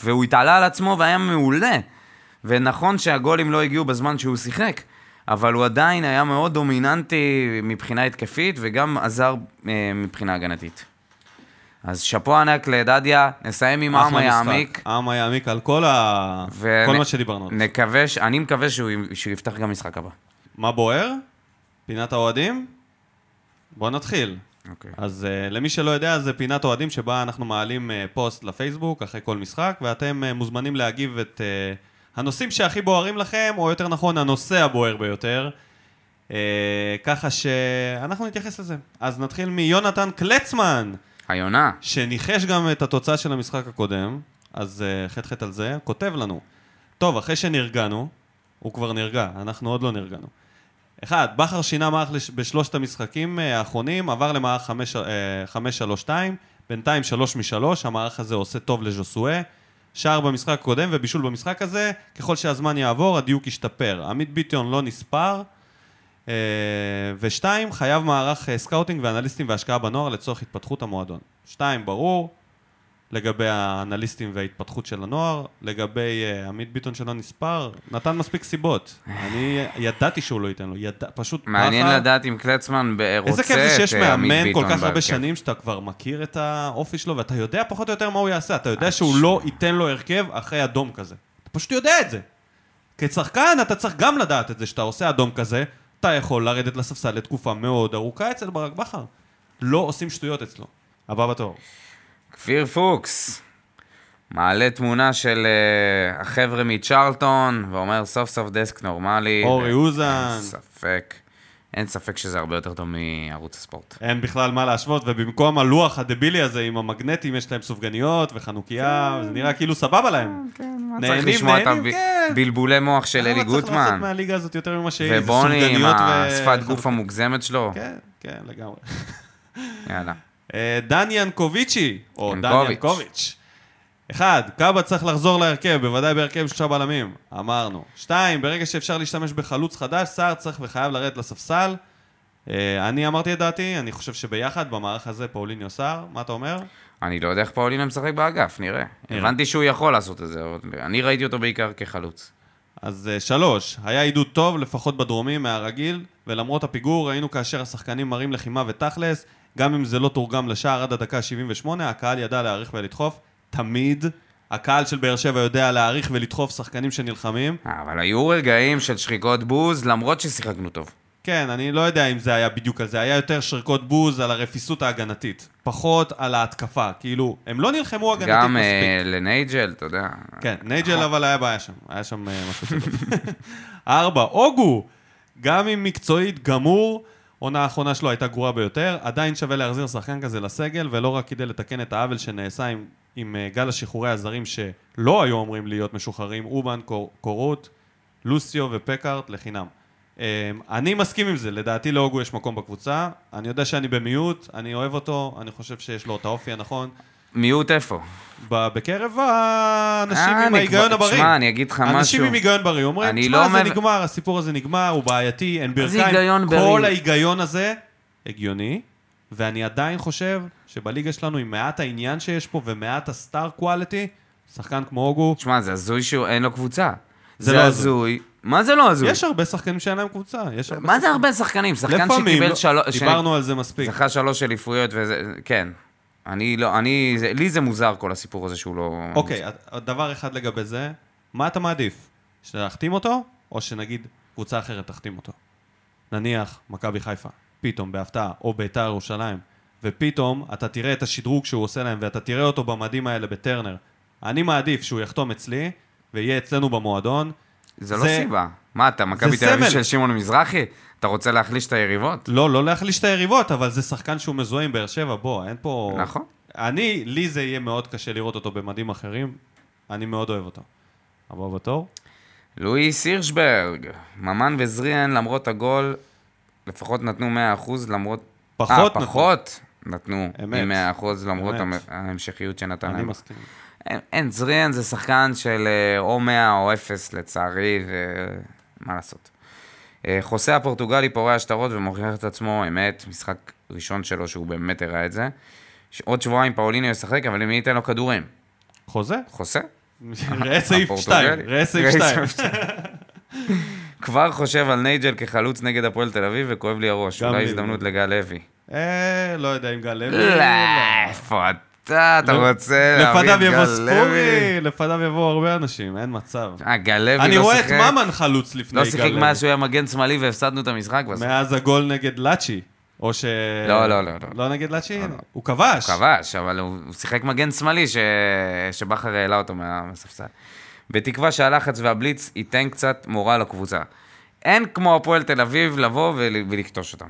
והוא התעלה על עצמו והיה מעולה. ונכון שהגולים לא הגיעו בזמן שהוא שיחק, אבל הוא עדיין היה מאוד דומיננטי מבחינה התקפית, וגם עזר אה, מבחינה הגנתית. אז שאפו ענק לדדיה, נסיים עם העם. היעמיק. העם היעמיק על כל, ה... ו- כל נ- מה שדיברנו. נקווה, ש- אני מקווה שהוא, שהוא יפתח גם משחק הבא. מה בוער? פינת האוהדים? בוא נתחיל. אוקיי. אז uh, למי שלא יודע, זה פינת אוהדים שבה אנחנו מעלים uh, פוסט לפייסבוק אחרי כל משחק, ואתם uh, מוזמנים להגיב את uh, הנושאים שהכי בוערים לכם, או יותר נכון, הנושא הבוער ביותר. Uh, ככה שאנחנו נתייחס לזה. אז נתחיל מיונתן קלצמן, היונה. שניחש גם את התוצאה של המשחק הקודם, אז uh, חטא חטא על זה, כותב לנו, טוב, אחרי שנרגענו, הוא כבר נרגע, אנחנו עוד לא נרגענו. אחד, בכר שינה מערך בשלושת המשחקים אה, האחרונים, עבר למערך חמש- אה, בינתיים שלוש משלוש, המערך הזה עושה טוב לז'וסואה. שער במשחק הקודם ובישול במשחק הזה, ככל שהזמן יעבור, הדיוק ישתפר. עמית ביטון לא נספר. אה, ושתיים, חייב מערך אה, scouting ואנליסטים והשקעה בנוער לצורך התפתחות המועדון. שתיים, ברור, לגבי האנליסטים וההתפתחות של הנוער, לגבי uh, עמית ביטון שלא נספר, נתן מספיק סיבות. אני ידעתי שהוא לא ייתן לו, יד... פשוט מעניין בכר- לדעת אם קלצמן רוצה איזה את כיף זה שיש אה, עמית מאמן כל ביטון כך הרבה. שנים שאתה כבר מכיר את האופי שלו, ואתה יודע פחות או יותר מה הוא יעשה, אתה יודע שהוא לא ייתן לו הרכב אחרי אדום כזה. אתה פשוט יודע את זה. כשחקן אתה צריך גם לדעת את זה, שאתה עושה אדום כזה, אתה יכול לרדת לספסל לתקופה מאוד ארוכה אצל ברק בכר. לא עושים שטויות אצלו. הבא בתור. כפיר פוקס מעלה תמונה של uh, החבר'ה מצ'רלטון, ואומר סוף סוף דסק נורמלי. אורי אוזן. ספק. אין ספק שזה הרבה יותר טוב מערוץ הספורט. אין בכלל מה להשוות, ובמקום הלוח הדבילי הזה עם המגנטים יש להם סופגניות וחנוכיה, זה נראה כאילו סבבה להם. צריך נהנים, לשמוע את נהנים, כן. הבלבולי מוח של אלי למה צריך לעשות גוטמן, מהליגה הזאת יותר ממה שהיא? ובוני עם השפת גוף. המוגזמת שלו. כן, כן, לגמרי. יאללה. אה, דן ינקוביצ'י, או דן ינקוביץ'. אחד, קאבה צריך לחזור להרכב, בוודאי בהרכב עם שלושה בלמים. אמרנו. שתיים, ברגע שאפשר להשתמש בחלוץ חדש, סער צריך וחייב לרדת לספסל. אה, אני אמרתי את דעתי, אני חושב שביחד, במערך הזה, פאוליניו סער, מה אתה אומר? אני לא יודע איך פאולינה משחק באגף, נראה. הבנתי שהוא יכול לעשות את זה, אני ראיתי אותו בעיקר כחלוץ. אז אה, שלוש, היה עידוד טוב, לפחות בדרומי, מהרגיל, ולמרות הפיגור, ראינו כאשר השחקנים מראים לחימה ותכלס, גם אם זה לא תורגם לשער עד הדקה 78, הקהל ידע להעריך ולדחוף. תמיד הקהל של באר שבע יודע להעריך ולדחוף שחקנים שנלחמים. אה, אבל היו רגעים של שריקות בוז, למרות ששיחקנו טוב. כן, אני לא יודע אם זה היה בדיוק על זה, היה יותר שריקות בוז על הרפיסות ההגנתית, פחות על ההתקפה, כאילו, הם לא נלחמו הגנתית גם מספיק. אה, לנייג'ל, אתה יודע. כן, נייג'ל אבל היה בעיה שם, היה שם אה, משהו טוב. [LAUGHS] ארבע, אוגו, גם אם מקצועית גמור, עונה האחרונה שלו הייתה גרועה ביותר, עדיין שווה להחזיר שחקן כזה לסגל, ולא רק כדי לתקן את העוול שנעשה עם, עם אה, גל השחרורי הזרים שלא היו אמורים להיות משוחררים, אובן, קור, קורות, לוסיו ופקארט לחינם. אה, אני מסכים עם זה, לדעתי לאוגו יש מקום בקבוצה, אני יודע שאני במיעוט, אני אוהב אותו, אני חושב שיש לו את האופי הנכון. מיעוט איפה? בקרב האנשים אה, עם ההיגיון הבריא. תשמע, אני אגיד לך אנשים משהו. עם היגיון בריא אומרים, תשמע, לא זה נגמר, הסיפור הזה נגמר, הוא בעייתי, אין ברכיים. כל ההיגיון הזה הגיוני, ואני עדיין חושב שבליגה שלנו, עם מעט העניין שיש פה ומעט הסטאר קואליטי, שחקן כמו אוגו, תשמע, זה הזוי שאין לו קבוצה. זה זה לא הזוי. מה זה לא הזוי? יש הרבה שחקנים שאין להם קבוצה. יש הרבה מה זה שחקנים. הרבה שחקנים? שחקן לפעמים, שקיבל לא- שלוש... דיברנו על זה מספיק. זכה שלוש אליפויות וזה... כן. אני לא... אני... זה- לי זה מוזר כל הסיפור הזה שהוא לא... אוקיי, דבר אחד לגבי זה, מה אתה מעדיף? שתחתים אותו, או שנגיד קבוצה אחרת תחתים אותו? נניח מכבי חיפה, פתאום בהפתעה, או ביתר ירושלים, ופתאום אתה תראה את השדרוג שהוא עושה להם, ואתה תראה אותו במדים האלה בטרנר. אני מעדיף שהוא יחתום אצלי, ויהיה אצלנו במועדון. זה לא זה- סיבה. מה, אתה מכבי תל אביב. של שמעון מזרחי? אתה רוצה להחליש את היריבות? לא, לא להחליש את היריבות, אבל זה שחקן שהוא מזוהה עם באר שבע, בוא, אין פה... נכון. אני, לי זה יהיה מאוד קשה לראות אותו במדים אחרים, אני מאוד אוהב אותו. הבא בתור? לואי הירשברג, ממן וזריאן, למרות הגול, לפחות נתנו 100% למרות... פחות אה, נתנו. פחות נתנו אמת. מ-100% למרות אמת. המ- ההמשכיות שנתן אני להם. מסכים. אין, אין, זריאן זה שחקן של אה, או 100 או 0 לצערי, ומה לעשות. אה, חוסה הפורטוגלי פורע שטרות ומוכיח את עצמו, אמת, משחק ראשון שלו שהוא באמת הראה את זה. עוד שבועיים פאוליניו ישחק, אבל מי ייתן לו כדורים? חוזה? חוסה? ראה סעיף הפורטוגלי. 2, ראה סעיף ראה 2. [LAUGHS] כבר חושב על נייג'ל כחלוץ נגד הפועל תל אביב וכואב לי הראש. אולי לי. הזדמנות לגל לוי. אה, לא יודע אם גל לוי. לא, איפה אתה? אתה רוצה להביא לפניו את יבוא גל לוי? ספורי, לפניו יבואו הרבה אנשים, אין מצב. אה, גל לוי אני לא רואה את שיחק. ממן חלוץ לפני לא גל שיחק לוי. מאז שהוא היה מגן שמאלי והפסדנו את המשחק בסוף. מאז הגול נגד לאצ'י. או ש... לא, לא, לא, לא. לא נגד לצ'ין? הוא כבש. הוא כבש, אבל הוא שיחק מגן שמאלי. שבכר העלה אותו מה- מהספסל. בתקווה שהלחץ והבליץ ייתן קצת מורל לקבוצה. אין כמו הפועל תל אביב לבוא ול... ולכתוש אותם.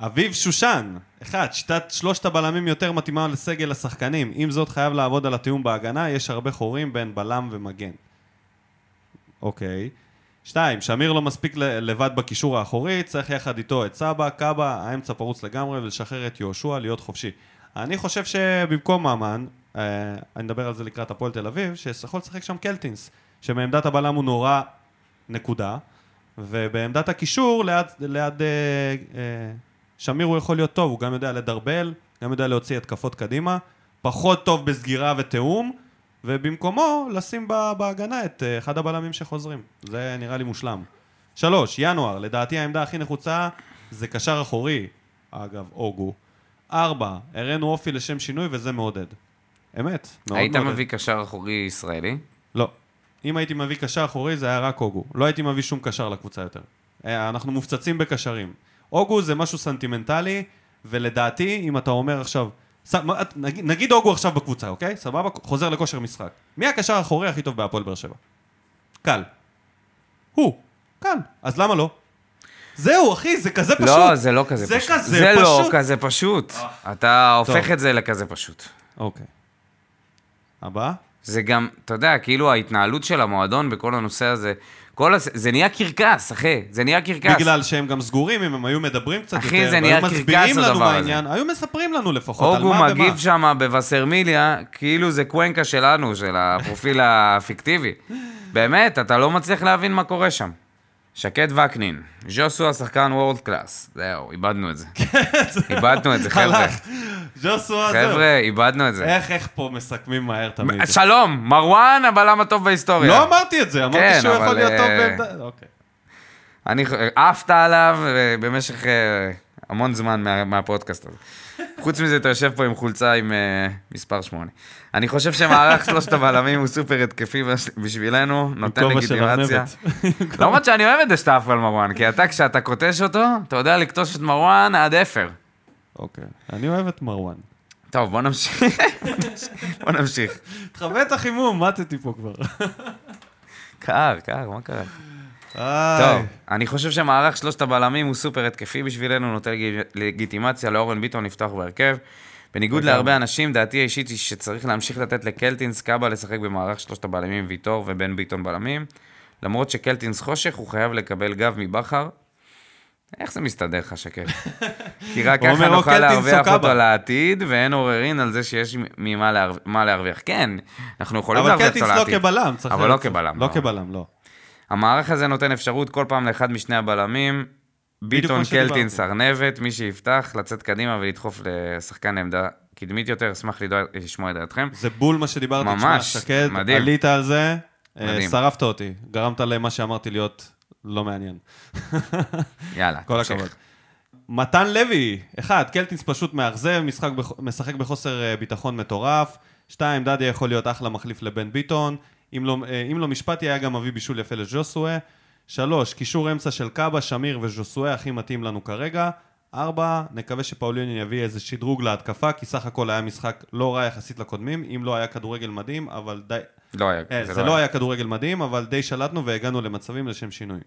אביב שושן, אחד, שיטת שלושת הבלמים יותר מתאימה לסגל השחקנים. עם זאת, חייב לעבוד על התיאום בהגנה, יש הרבה חורים בין בלם ומגן. אוקיי. שתיים, שמיר לא מספיק לבד בקישור האחורי, צריך יחד איתו את סבא, קאבה, האמצע פרוץ לגמרי, ולשחרר את יהושע להיות חופשי. אני חושב שבמקום ממן, אני מדבר על זה לקראת הפועל תל אביב, שיכול לשחק שם קלטינס, שמעמדת הבלם הוא נורא נקודה, ובעמדת הקישור, ליד, ליד אה, אה, שמיר הוא יכול להיות טוב, הוא גם יודע לדרבל, גם יודע להוציא התקפות קדימה, פחות טוב בסגירה ותיאום, ובמקומו לשים ב- בהגנה את אה, אחד הבלמים שחוזרים. זה נראה לי מושלם. שלוש, ינואר, לדעתי העמדה הכי נחוצה זה קשר אחורי, אגב, אוגו. ארבע, הראינו אופי לשם שינוי וזה מעודד. אמת, מאוד היית מעודד. מביא קשר אחורי ישראלי? לא. אם הייתי מביא קשר אחורי זה היה רק אוגו. לא הייתי מביא שום קשר לקבוצה יותר. אה, אנחנו מופצצים בקשרים. אוגו זה משהו סנטימנטלי, ולדעתי, אם אתה אומר עכשיו... ס- נגיד, נגיד אוגו עכשיו בקבוצה, אוקיי? סבבה? חוזר לכושר משחק. מי הקשר האחורי הכי טוב בהפועל באר שבע? קל. הוא. קל. אז למה לא? זהו, אחי, זה כזה פשוט. לא, זה לא כזה זה פשוט. כזה זה לא פשוט. כזה פשוט. אתה הופך טוב. את זה לכזה פשוט. אוקיי. הבא? זה גם, אתה יודע, כאילו ההתנהלות של המועדון בכל הנושא הזה, כל הס... זה נהיה קרקס, אחי, זה נהיה קרקס. בגלל שהם גם סגורים, אם הם היו מדברים קצת אחי, יותר, והיו מסבירים לנו מה. העניין, היו מספרים לנו לפחות על אוגו מה ומה. מגיב שם בווסרמיליה, כאילו זה קוונקה שלנו, של הפרופיל [LAUGHS] הפיקטיבי. באמת, אתה לא מצליח להבין מה קורה שם. שקד וקנין, ז'וסו השחקן וורד קלאס. זהו, איבדנו את זה. [LAUGHS] איבדנו את זה, חבר'ה. הלך. ג'וסווה, זהו. חבר'ה, איבדנו את זה. איך, איך פה מסכמים מהר תמיד. שלום, מרואן הבלם הטוב בהיסטוריה. לא אמרתי את זה, אמרתי כן, שהוא יכול להיות טוב אה, בעמדה... אוקיי. אני עפת עליו אה, במשך אה, המון זמן מה, מהפודקאסט הזה. [LAUGHS] חוץ מזה, אתה יושב פה עם חולצה עם מספר 8. אני חושב שמערך שלושת הבלמים הוא סופר התקפי בש- בשבילנו, נותן לגיטימציה. [LAUGHS] למרות שאני אוהב את זה שאתה עף על מרואן, כי אתה, כשאתה קוטש אותו, אתה יודע לקטוש את מרואן עד אפר. אוקיי. אני אוהב את מרואן. טוב, בוא נמשיך. [LAUGHS] בוא נמשיך. תכבה את החימום, מתתי פה כבר. [LAUGHS] קר, קר, מה קרה? טוב, אני חושב שמערך שלושת הבלמים הוא סופר התקפי בשבילנו, נותן לג- לגיטימציה לאורן ביטון לפתוח בהרכב. בניגוד לגמרי. להרבה אנשים, דעתי האישית היא שצריך להמשיך לתת לקלטינס קאבה לשחק במערך שלושת הבלמים ויטור ובן ביטון בלמים. למרות שקלטינס חושך, הוא חייב לקבל גב מבכר. איך זה מסתדר לך, שקד? [LAUGHS] כי רק ככה אומר, או נוכל קלטינס להרוויח. אותו לעתיד, ואין עוררין על זה שיש ממה להרו- מה להרוויח. כן, אנחנו יכולים אבל להרוויח אותו קלטינס לעתיד. לא כבלם, צריך... אבל לא. כבלם, לא לא. כבלם, לא. המערך הזה נותן אפשרות כל פעם לאחד משני הבלמים, ביטון, קלטין, סרנבת, מי שיפתח, לצאת קדימה ולדחוף לשחקן עמדה קדמית יותר, אשמח לשמוע את דעתכם. זה בול מה שדיברתי, ממש, שקד, מדהים. עלית על זה, אה, מדהים. שרפת אותי, גרמת למה שאמרתי להיות לא מעניין. יאללה, כל תמשיך. הכבוד. מתן לוי, אחד, קלטינס פשוט מאכזב, בח... משחק בחוסר אה, ביטחון מטורף. שתיים, דדיה יכול להיות אחלה מחליף לבן ביטון. אם לא, אה, אם לא משפטי, היה גם מביא בישול יפה לג'וסווה. 3. קישור אמצע של קאבה, שמיר וז'וסואה הכי מתאים לנו כרגע. 4. נקווה שפאוליני יביא איזה שדרוג להתקפה, כי סך הכל היה משחק לא רע יחסית לקודמים, אם לא היה כדורגל מדהים, אבל די... לא היה, אה, זה, זה לא, לא היה. היה כדורגל מדהים, אבל די שלטנו והגענו למצבים לשם שינוי.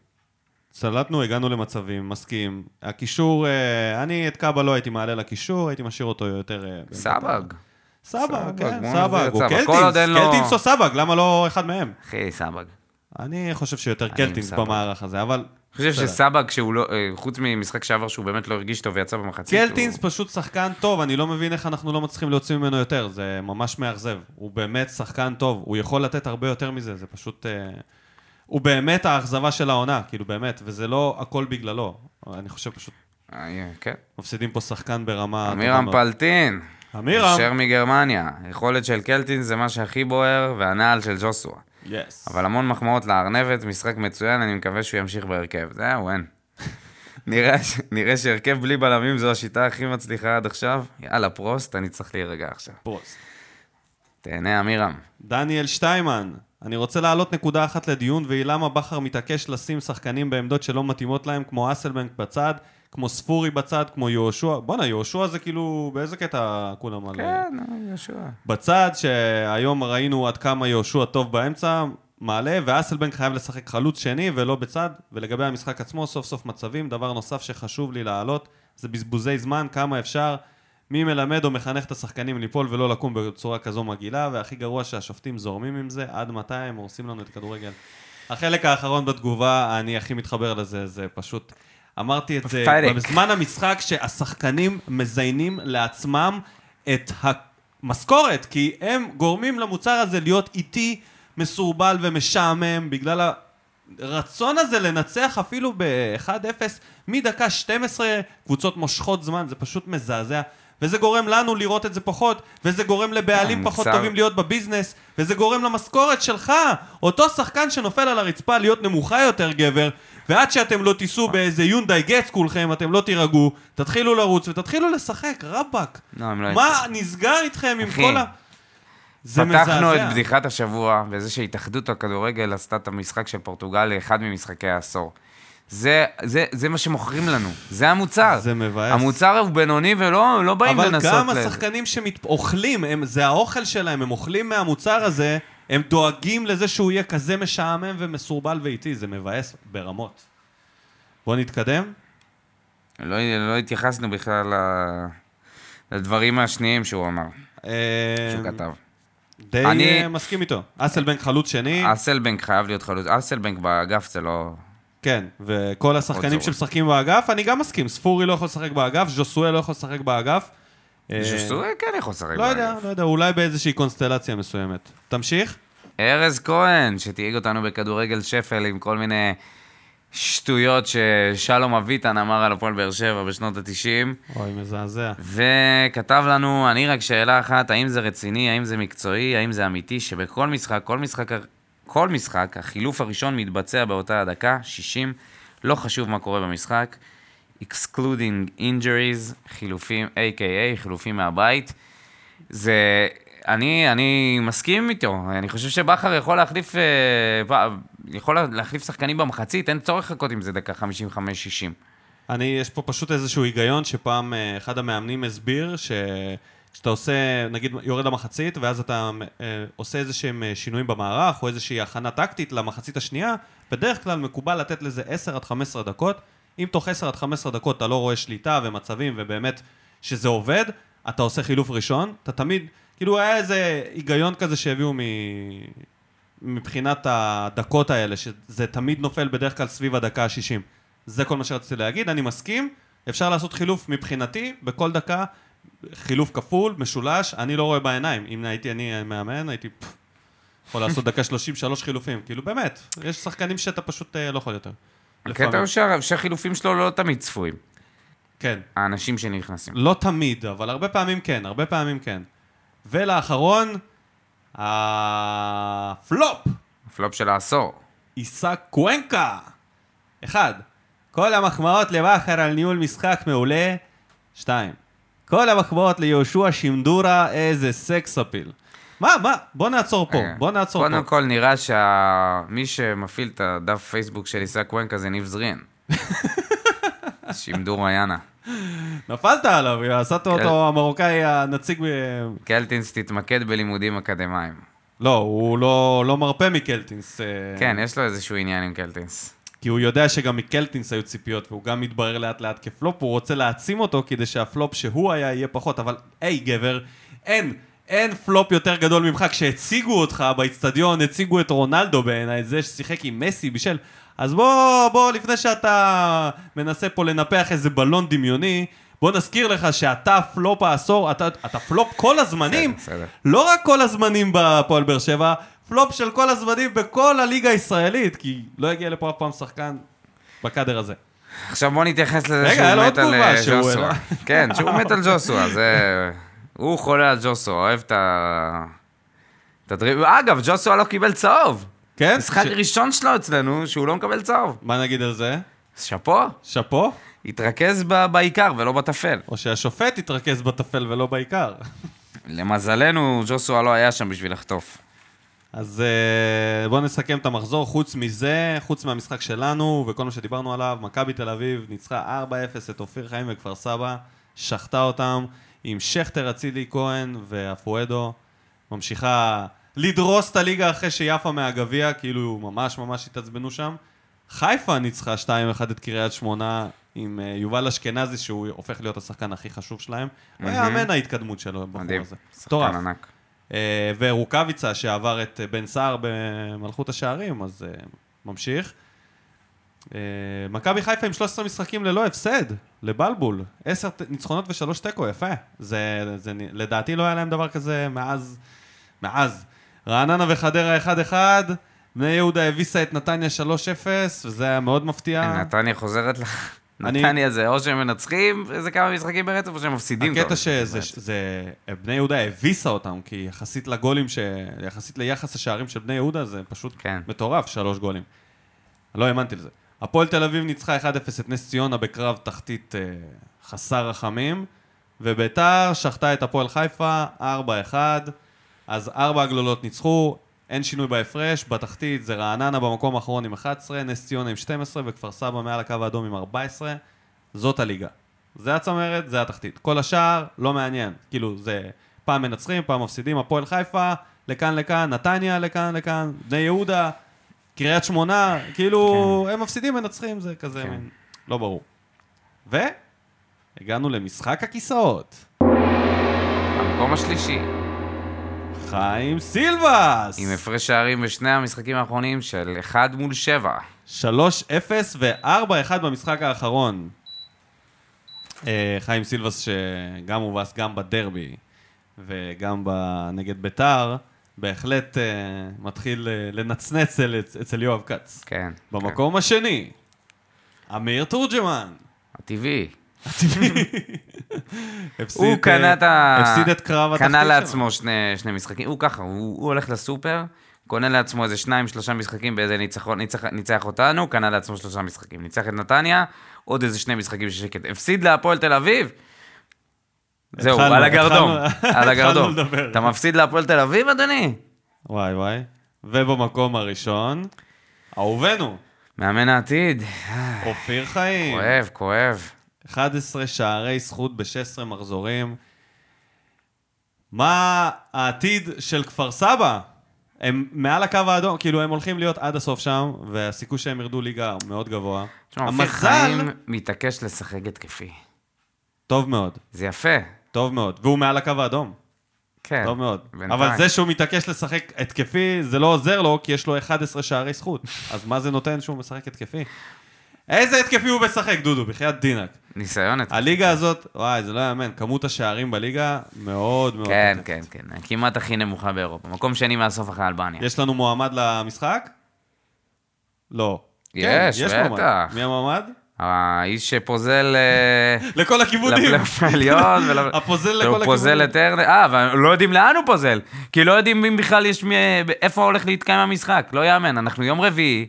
שלטנו, הגענו למצבים, מסכים. הקישור, אה, אני את קאבה לא הייתי מעלה לקישור, הייתי משאיר אותו יותר... אה, סבג. סבג, כן, סבג. הוא קלטינס, קלטינס או סבג, למה לא אחד מהם? אחי, סבג. אני חושב שיותר קלטינס. במערך הזה, אבל... אני חושב. שסבג, כשהוא לא, אה, חוץ ממשחק שעבר שהוא באמת לא הרגיש טוב ויצא במחצית, קלטינס הוא- פשוט שחקן טוב, אני לא מבין איך אנחנו לא מצליחים להוציא ממנו יותר, זה ממש מאכזב. הוא באמת שחקן טוב, הוא יכול לתת הרבה יותר מזה, זה פשוט... אה, הוא באמת האכזבה של העונה, כאילו באמת, וזה לא הכל בגללו. אני חושב פשוט אה, כן. מפסידים פה שחקן ברמה... אמירם. פלטין. אמירם. אשר מגרמניה. היכולת של קלטינס זה מה שהכי בוער, והנעל של ג'וסווה. yes. אבל המון מחמאות לארנבת, משחק מצוין, אני מקווה שהוא ימשיך בהרכב. זהו, אין. נראה, נראה שהרכב בלי בלמים זו השיטה הכי מצליחה עד עכשיו. יאללה, פרוסט, אני צריך להירגע עכשיו. פרוסט. תהנה, אמירם. דניאל שטיימן, אני רוצה להעלות נקודה אחת לדיון, והיא למה בכר מתעקש לשים שחקנים בעמדות שלא מתאימות להם, כמו אסלבנק בצד, כמו ספורי בצד, כמו יהושע. בואנה, יהושע זה כאילו, באיזה קטע כולם על... כן, יהושע. בצד, שהיום ראינו עד כמה יהושע טוב באמצע, מעלה, ואסלבנק חייב לשחק חלוץ שני ולא בצד. ולגבי המשחק עצמו, סוף סוף מצבים. דבר נוסף שחשוב לי להעלות, זה בזבוזי זמן, כמה אפשר. מי מלמד או מחנך את השחקנים ליפול ולא לקום בצורה כזו מגעילה, והכי גרוע שהשופטים זורמים עם זה, עד מתי הם הורסים לנו את הכדורגל. החלק האחרון בתגובה, אני הכי מתחבר לזה, זה פשוט... אמרתי את זה פתטק. בזמן המשחק, שהשחקנים מזיינים לעצמם את המשכורת, כי הם גורמים למוצר הזה להיות איטי, מסורבל ומשעמם, בגלל הרצון הזה לנצח אפילו ב-1-0 מדקה 12, קבוצות מושכות זמן, זה פשוט מזעזע. וזה גורם לנו לראות את זה פחות, וזה גורם לבעלים המוצר- פחות טובים להיות בביזנס, וזה גורם למשכורת שלך, אותו שחקן שנופל על הרצפה להיות נמוכה יותר גבר, ועד שאתם לא תיסעו באיזה יונדאי גץ כולכם, אתם לא תירגעו, תתחילו לרוץ ותתחילו לשחק, רבאק. לא, לא מה נסגר איתכם עם כל ה... זה פתחנו את מזעזע. בדיחת השבוע בזה שהתאחדות הכדורגל עשתה את המשחק של פורטוגל לאחד ממשחקי העשור. זה, זה, זה מה שמוכרים לנו, זה המוצר. זה מבאס. המוצר הוא בינוני ולא לא באים אבל לנסות... גם ל- השחקנים שאוכלים, הם- זה האוכל שלהם, הם אוכלים מהמוצר הזה, הם דואגים לזה שהוא יהיה כזה משעמם ומסורבל ואיטי, זה מבאס ברמות. בואו נתקדם. לא, לא התייחסנו בכלל לדברים השניים שהוא אמר, אה, שהוא כתב. די אני- אה, מסכים איתו. אסלבנק חלוץ שני, אסלבנק חייב להיות חלוץ, אסלבנק באגף זה לא... כן, וכל השחקנים צורך. שמשחקים באגף, אני גם מסכים. ספורי לא יכול לשחק באגף, ז'וסואל לא יכול לשחק באגף. אה, ז'וסוי כן יכול לשחק לא יודע. לא יודע, אולי באיזושהי קונסטלציה מסוימת. תמשיך. ארז כהן, שתייג אותנו בכדורגל שפל עם כל מיני שטויות ששלום אביטן אמר על הפועל באר שבע בשנות ה-90, אוי, מזעזע. וכתב לנו, אני רק שאלה אחת, האם זה רציני, האם זה מקצועי, האם זה אמיתי, שבכל משחק, כל משחק, כל משחק, החילוף הראשון מתבצע באותה הדקה, 60, לא חשוב מה קורה במשחק, excluding injuries, חילופים, a.k.a. חילופים מהבית. זה... אני, אני מסכים איתו, אני חושב שבכר יכול להחליף, אה, יכול להחליף שחקנים במחצית, אין צורך לחכות עם זה דקה 55-60. אני, יש פה פשוט איזשהו היגיון שפעם אה, אחד המאמנים הסביר שכשאתה עושה, נגיד יורד למחצית, ואז אתה אה, עושה איזה שהם אה, שינויים במערך, או איזושהי הכנה טקטית למחצית השנייה, בדרך כלל מקובל לתת לזה 10 עד 15 דקות. אם תוך 10 עד 15 דקות אתה לא רואה שליטה ומצבים, ובאמת שזה עובד, אתה עושה חילוף ראשון, אתה תמיד, כאילו היה איזה היגיון כזה שהביאו מ... מבחינת הדקות האלה, שזה תמיד נופל בדרך כלל סביב הדקה ה-60. זה כל מה שרציתי להגיד, אני מסכים, אפשר לעשות חילוף מבחינתי, בכל דקה, חילוף כפול, משולש, אני לא רואה בעיניים. אם הייתי אני מאמן, הייתי יכול לעשות דקה 33 חילופים. כאילו באמת, יש שחקנים שאתה פשוט אה, לא יכול יותר. הקטע. הוא שה- שהחילופים שלו לא תמיד צפויים, כן. האנשים שנכנסים. לא תמיד, אבל הרבה פעמים כן, הרבה פעמים כן. ולאחרון, הפלופ, הפלופ של העשור. עיסק קוונקה. אחד, כל המחמאות לבכר על ניהול משחק מעולה. שתיים, כל המחמאות ליהושע שמדורה, איזה סקס אפיל. מה, מה? בוא נעצור פה, רגע. בוא נעצור אה, קודם פה. כל נראה שמי שמפעיל את הדף פייסבוק של עיסק קוונקה זה ניב זרין. [LAUGHS] שמדור יאנה. נפלת עליו, עשת כן. אותו המרוקאי הנציג. קלטינס תתמקד בלימודים אקדמיים. לא, הוא לא, לא מרפה מקלטינס. אה, כן, יש לו איזשהו עניין עם קלטינס. כי הוא יודע שגם מקלטינס היו ציפיות, והוא גם מתברר לאט לאט כפלופ, הוא רוצה להעצים אותו כדי שהפלופ שהוא היה יהיה פחות, אבל היי גבר, אין, אין פלופ יותר גדול ממך. כשהציגו אותך באיצטדיון, הציגו את רונלדו בעיניי, זה ששיחק עם מסי בשל... אז בוא, בוא, לפני שאתה מנסה פה לנפח איזה בלון דמיוני, בוא נזכיר לך שאתה פלופ העשור, אתה, אתה פלופ כל הזמנים, בסדר, בסדר. לא רק כל הזמנים בפועל באר שבע, פלופ של כל הזמנים בכל הליגה הישראלית, כי לא יגיע לפה אף פעם שחקן בקאדר הזה. עכשיו בוא נתייחס לזה רגע, שהוא מת על אה, ג'וסווה. כן, שהוא מת על ג'וסווה, זה... הוא חולה על ג'וסווה, אוהב את ה... את הדריב... אגב, ג'וסווה לא קיבל צהוב. כן? משחק ש- ראשון שלו אצלנו, שהוא לא מקבל צהוב. מה נגיד על זה? שאפו, שאפו? התרכז ב- בעיקר ולא בטפל. או שהשופט יתרכז בטפל ולא בעיקר? למזלנו, ג'וסווה לא היה שם בשביל לחטוף. אז אה, בואו נסכם את המחזור. חוץ מזה, חוץ מהמשחק שלנו וכל מה שדיברנו עליו, מכבי תל אביב ניצחה 4-0 את אופיר חיים וכפר סבא, שחטה אותם עם שכטר, אצילי כהן ואפואדו. ממשיכה לדרוס את הליגה אחרי שיפה מהגביע, כאילו ממש ממש התעצבנו שם. חיפה ניצחה 2-1 את קריית שמונה עם אה, יובל אשכנזי, שהוא הופך להיות השחקן הכי חשוב שלהם. לא יאמן ההתקדמות שלו, מדהים. הזה. שחקן. ענק. אה, ורוקאביצה, שעבר את אה, בן סער במלכות השערים, אז ממשיך. אה, מכבי חיפה עם 13 משחקים ללא הפסד, לבלבול. 10 ת- ניצחונות ושלוש תיקו, יפה. זה, זה, לדעתי לא היה להם דבר כזה מאז, מאז. רעננה וחדרה 1-1, בני יהודה הביסה את נתניה 3-0, וזה היה מאוד מפתיע. נתניה חוזרת לך. [LAUGHS] נתניה זה או שהם מנצחים איזה כמה משחקים ברצף, או שהם מפסידים. הקטע שזה, בני יהודה הביסה אותם, כי יחסית לגולים, ש... יחסית ליחס השערים של בני יהודה, זה פשוט כן. מטורף, שלוש גולים. לא האמנתי לזה. הפועל תל אביב ניצחה 1-0 את נס ציונה בקרב תחתית אה, חסר רחמים, וביתר שחטה את הפועל חיפה 4-1, אז ארבע הגלולות ניצחו, אין שינוי בהפרש, בתחתית זה רעננה במקום האחרון עם 11, נס ציונה עם 12 וכפר סבא מעל הקו האדום עם 14, זאת הליגה. זה הצמרת, זה התחתית. כל השאר לא מעניין. כאילו, זה פעם מנצחים, פעם מפסידים, הפועל חיפה, לכאן לכאן, נתניה לכאן לכאן, בני יהודה, קריית שמונה, כאילו, כן. הם מפסידים, מנצחים, זה כזה, מין, לא ברור. והגענו למשחק הכיסאות. המקום השלישי, חיים סילבס! עם הפרש שערים בשני המשחקים האחרונים של 1 מול 7. 3-0 ו-4-1 במשחק האחרון. אה, חיים סילבס שגם הובס גם בדרבי וגם נגד ביתר, בהחלט אה, מתחיל אה, לנצנץ אל- אצל יואב כץ. כן. במקום השני, אמיר תורג'מן. כן. הטבעי. [LAUGHS] הפסיד, הוא אה, קנה את ה... הפסיד את קרב התחתית קנה שלו. לעצמו שני, שני משחקים. הוא ככה, הוא, הוא הולך לסופר, קונה לעצמו איזה שניים, שלושה משחקים באיזה ניצחון, ניצח, ניצח אותנו, קנה לעצמו שלושה משחקים. ניצח את נתניה, עוד איזה שני משחקים של שקט. הפסיד להפועל תל אביב. זהו, על הגרדום. על [LAUGHS] הגרדום. אתה מפסיד להפועל תל אביב, אדוני? וואי וואי. ובמקום הראשון, אהובנו, מאמן העתיד. אופיר חיים. כואב, כואב. 11 שערי זכות ב-16 מחזורים. מה העתיד של כפר סבא? הם מעל הקו האדום, כאילו הם הולכים להיות עד הסוף שם, והסיכוי שהם ירדו ליגה מאוד גבוה. תשמע, אופיר חיים מתעקש לשחק התקפי. טוב מאוד, זה יפה. טוב מאוד. והוא מעל הקו האדום, כן. טוב מאוד. בינתיים. אבל זה שהוא מתעקש לשחק התקפי, זה לא עוזר לו, כי יש לו 11 שערי זכות. [LAUGHS] אז מה זה נותן שהוא משחק התקפי? איזה התקפי הוא משחק, דודו? בחייאת דינק. ניסיון התקפי. הליגה הזאת, וואי, זה לא יאמן, כמות השערים בליגה מאוד מאוד... כן, קטנה. כן, כן. כמעט הכי נמוכה באירופה. מקום שני מהסוף אחרי אלבניה. יש לנו מועמד למשחק? לא. יש, כן, יש בטח. מועמד. מי המועמד? האיש שפוזל אה, לכל הכיוונים. לפלייאוף העליון. [LAUGHS] הפוזל לכל הוא הכיוונים. פוזל את ארנה, אה, אבל לא יודעים לאן הוא פוזל. כי לא יודעים אם בכלל יש, מי- איפה הולך להתקיים המשחק. לא יאמן, אנחנו יום רביעי,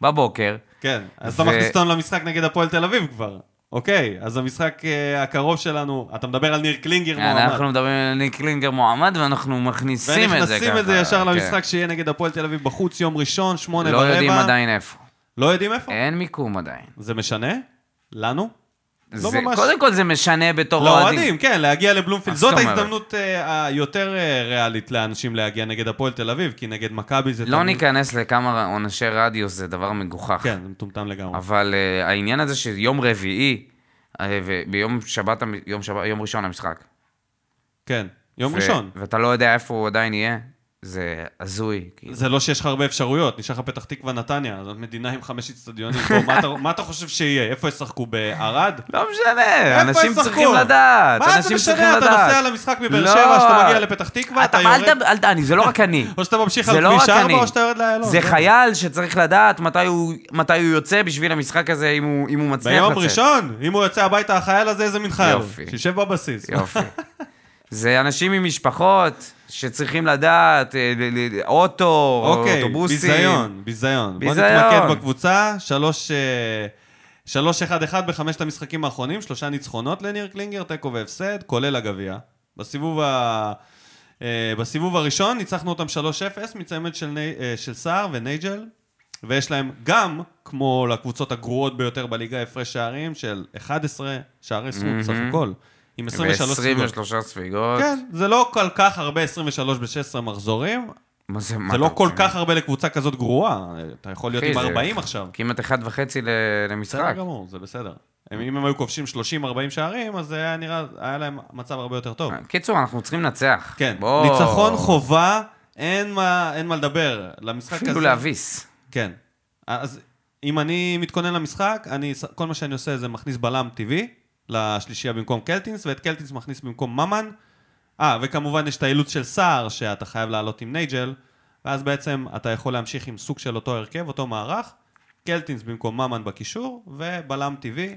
בבוקר. כן, אז אתה מכניס אותנו למשחק נגד הפועל תל אביב כבר. אוקיי, אז המשחק אה, הקרוב שלנו, אתה מדבר על ניר קלינגר מועמד. אנחנו מדברים על ניק קלינגר מועמד, ואנחנו מכניסים את זה ככה. ונכנסים את זה ישר כן. למשחק שיהיה נגד הפועל תל אביב בחוץ, יום ראשון, שמונה לא ורבע. יודעים עדיין איפה. לא יודעים איפה? אין מיקום עדיין. זה משנה? לנו? לא זה- ממש. קודם כל זה משנה בתור לאוהדים, כן, להגיע לבלומפילד. זאת אומרת? ההזדמנות אה, היותר אה, ריאלית לאנשים להגיע נגד הפועל תל אביב, כי נגד מכבי זה לא תמיד- ניכנס לכמה עונשי רדיוס, זה דבר מגוחך. כן, זה מטומטם לגמרי. אבל uh, העניין הזה שיום רביעי, uh, וביום שבת, יום, שבת, יום ראשון המשחק. כן, יום ו- ראשון. ואתה לא יודע איפה הוא עדיין יהיה, זה הזוי. כאילו. זה לא שיש לך הרבה אפשרויות, נשאר לך פתח תקווה נתניה, זאת מדינה עם חמש אצטדיונים. מה אתה- מה אתה חושב שיהיה? איפה ישחקו? בערד? לא משנה, אנשים? צריכים לדעת. מה זה משנה? אתה. נוסע למשחק מבאר לא. שבע, שאתה מגיע לפתח תקווה, אתה יורד, אל ת... אני- זה לא רק אני. או שאתה ממשיך על לא כביש רק 4 אני. או שאתה יורד לאיילון. זה זהו. חייל שצריך לדעת מתי הוא, יוצא בשביל המשחק הזה, אם הוא, מצליח לצאת. ביום ראשון, אם הוא יוצא הביתה, החייל הזה, איזה מין חייל? שישב בבסיס. יופי. [LAUGHS] זה אנשים עם משפחות שצריכים לדעת, אה, אוטו, אוקיי, אוטובוסים. ביזיון, ביזיון. בוא ביזיון. נתמקד בקבוצה, שלוש... אה, שלוש אחד אחד בחמשת המשחקים האחרונים, שלושה ניצחונות לניר קלינגר, תיקו והפסד, כולל הגביע. בסיבוב אה, בסיבוב הראשון ניצחנו אותם 3-0 מצמד של, ני- אה, של סער ונייג'ל, ויש להם גם, כמו לקבוצות הגרועות ביותר בליגה, הפרש שערים של 11 שערי זכות סך הכל, עם 23 ספיגות. ו-23 ספיגות. כן, זה לא כל כך הרבה 23 ב-16 מחזורים, מה זה, מה זה לא כל? כך הרבה לקבוצה כזאת גרועה, אתה יכול להיות עם זה 40 עכשיו. כמעט אחד וחצי ל- בסדר למשחק. גמור, זה בסדר. אם הם היו כובשים 30-40 שערים, אז היה נראה, היה להם מצב הרבה יותר טוב. קיצור, אנחנו צריכים לנצח. כן, ניצחון חובה, אין מה, לדבר. למשחק הזה... אפילו להביס. כן. אז אם אני מתכונן למשחק, כל מה שאני עושה זה מכניס בלם טבעי לשלישייה במקום קלטינס, ואת קלטינס מכניס במקום ממן. אה, וכמובן יש את האילוץ של סער, שאתה חייב לעלות עם נייג'ל, ואז בעצם אתה יכול להמשיך עם סוג של אותו הרכב, אותו מערך. קלטינס במקום ממן בקישור, ובלם טבעי.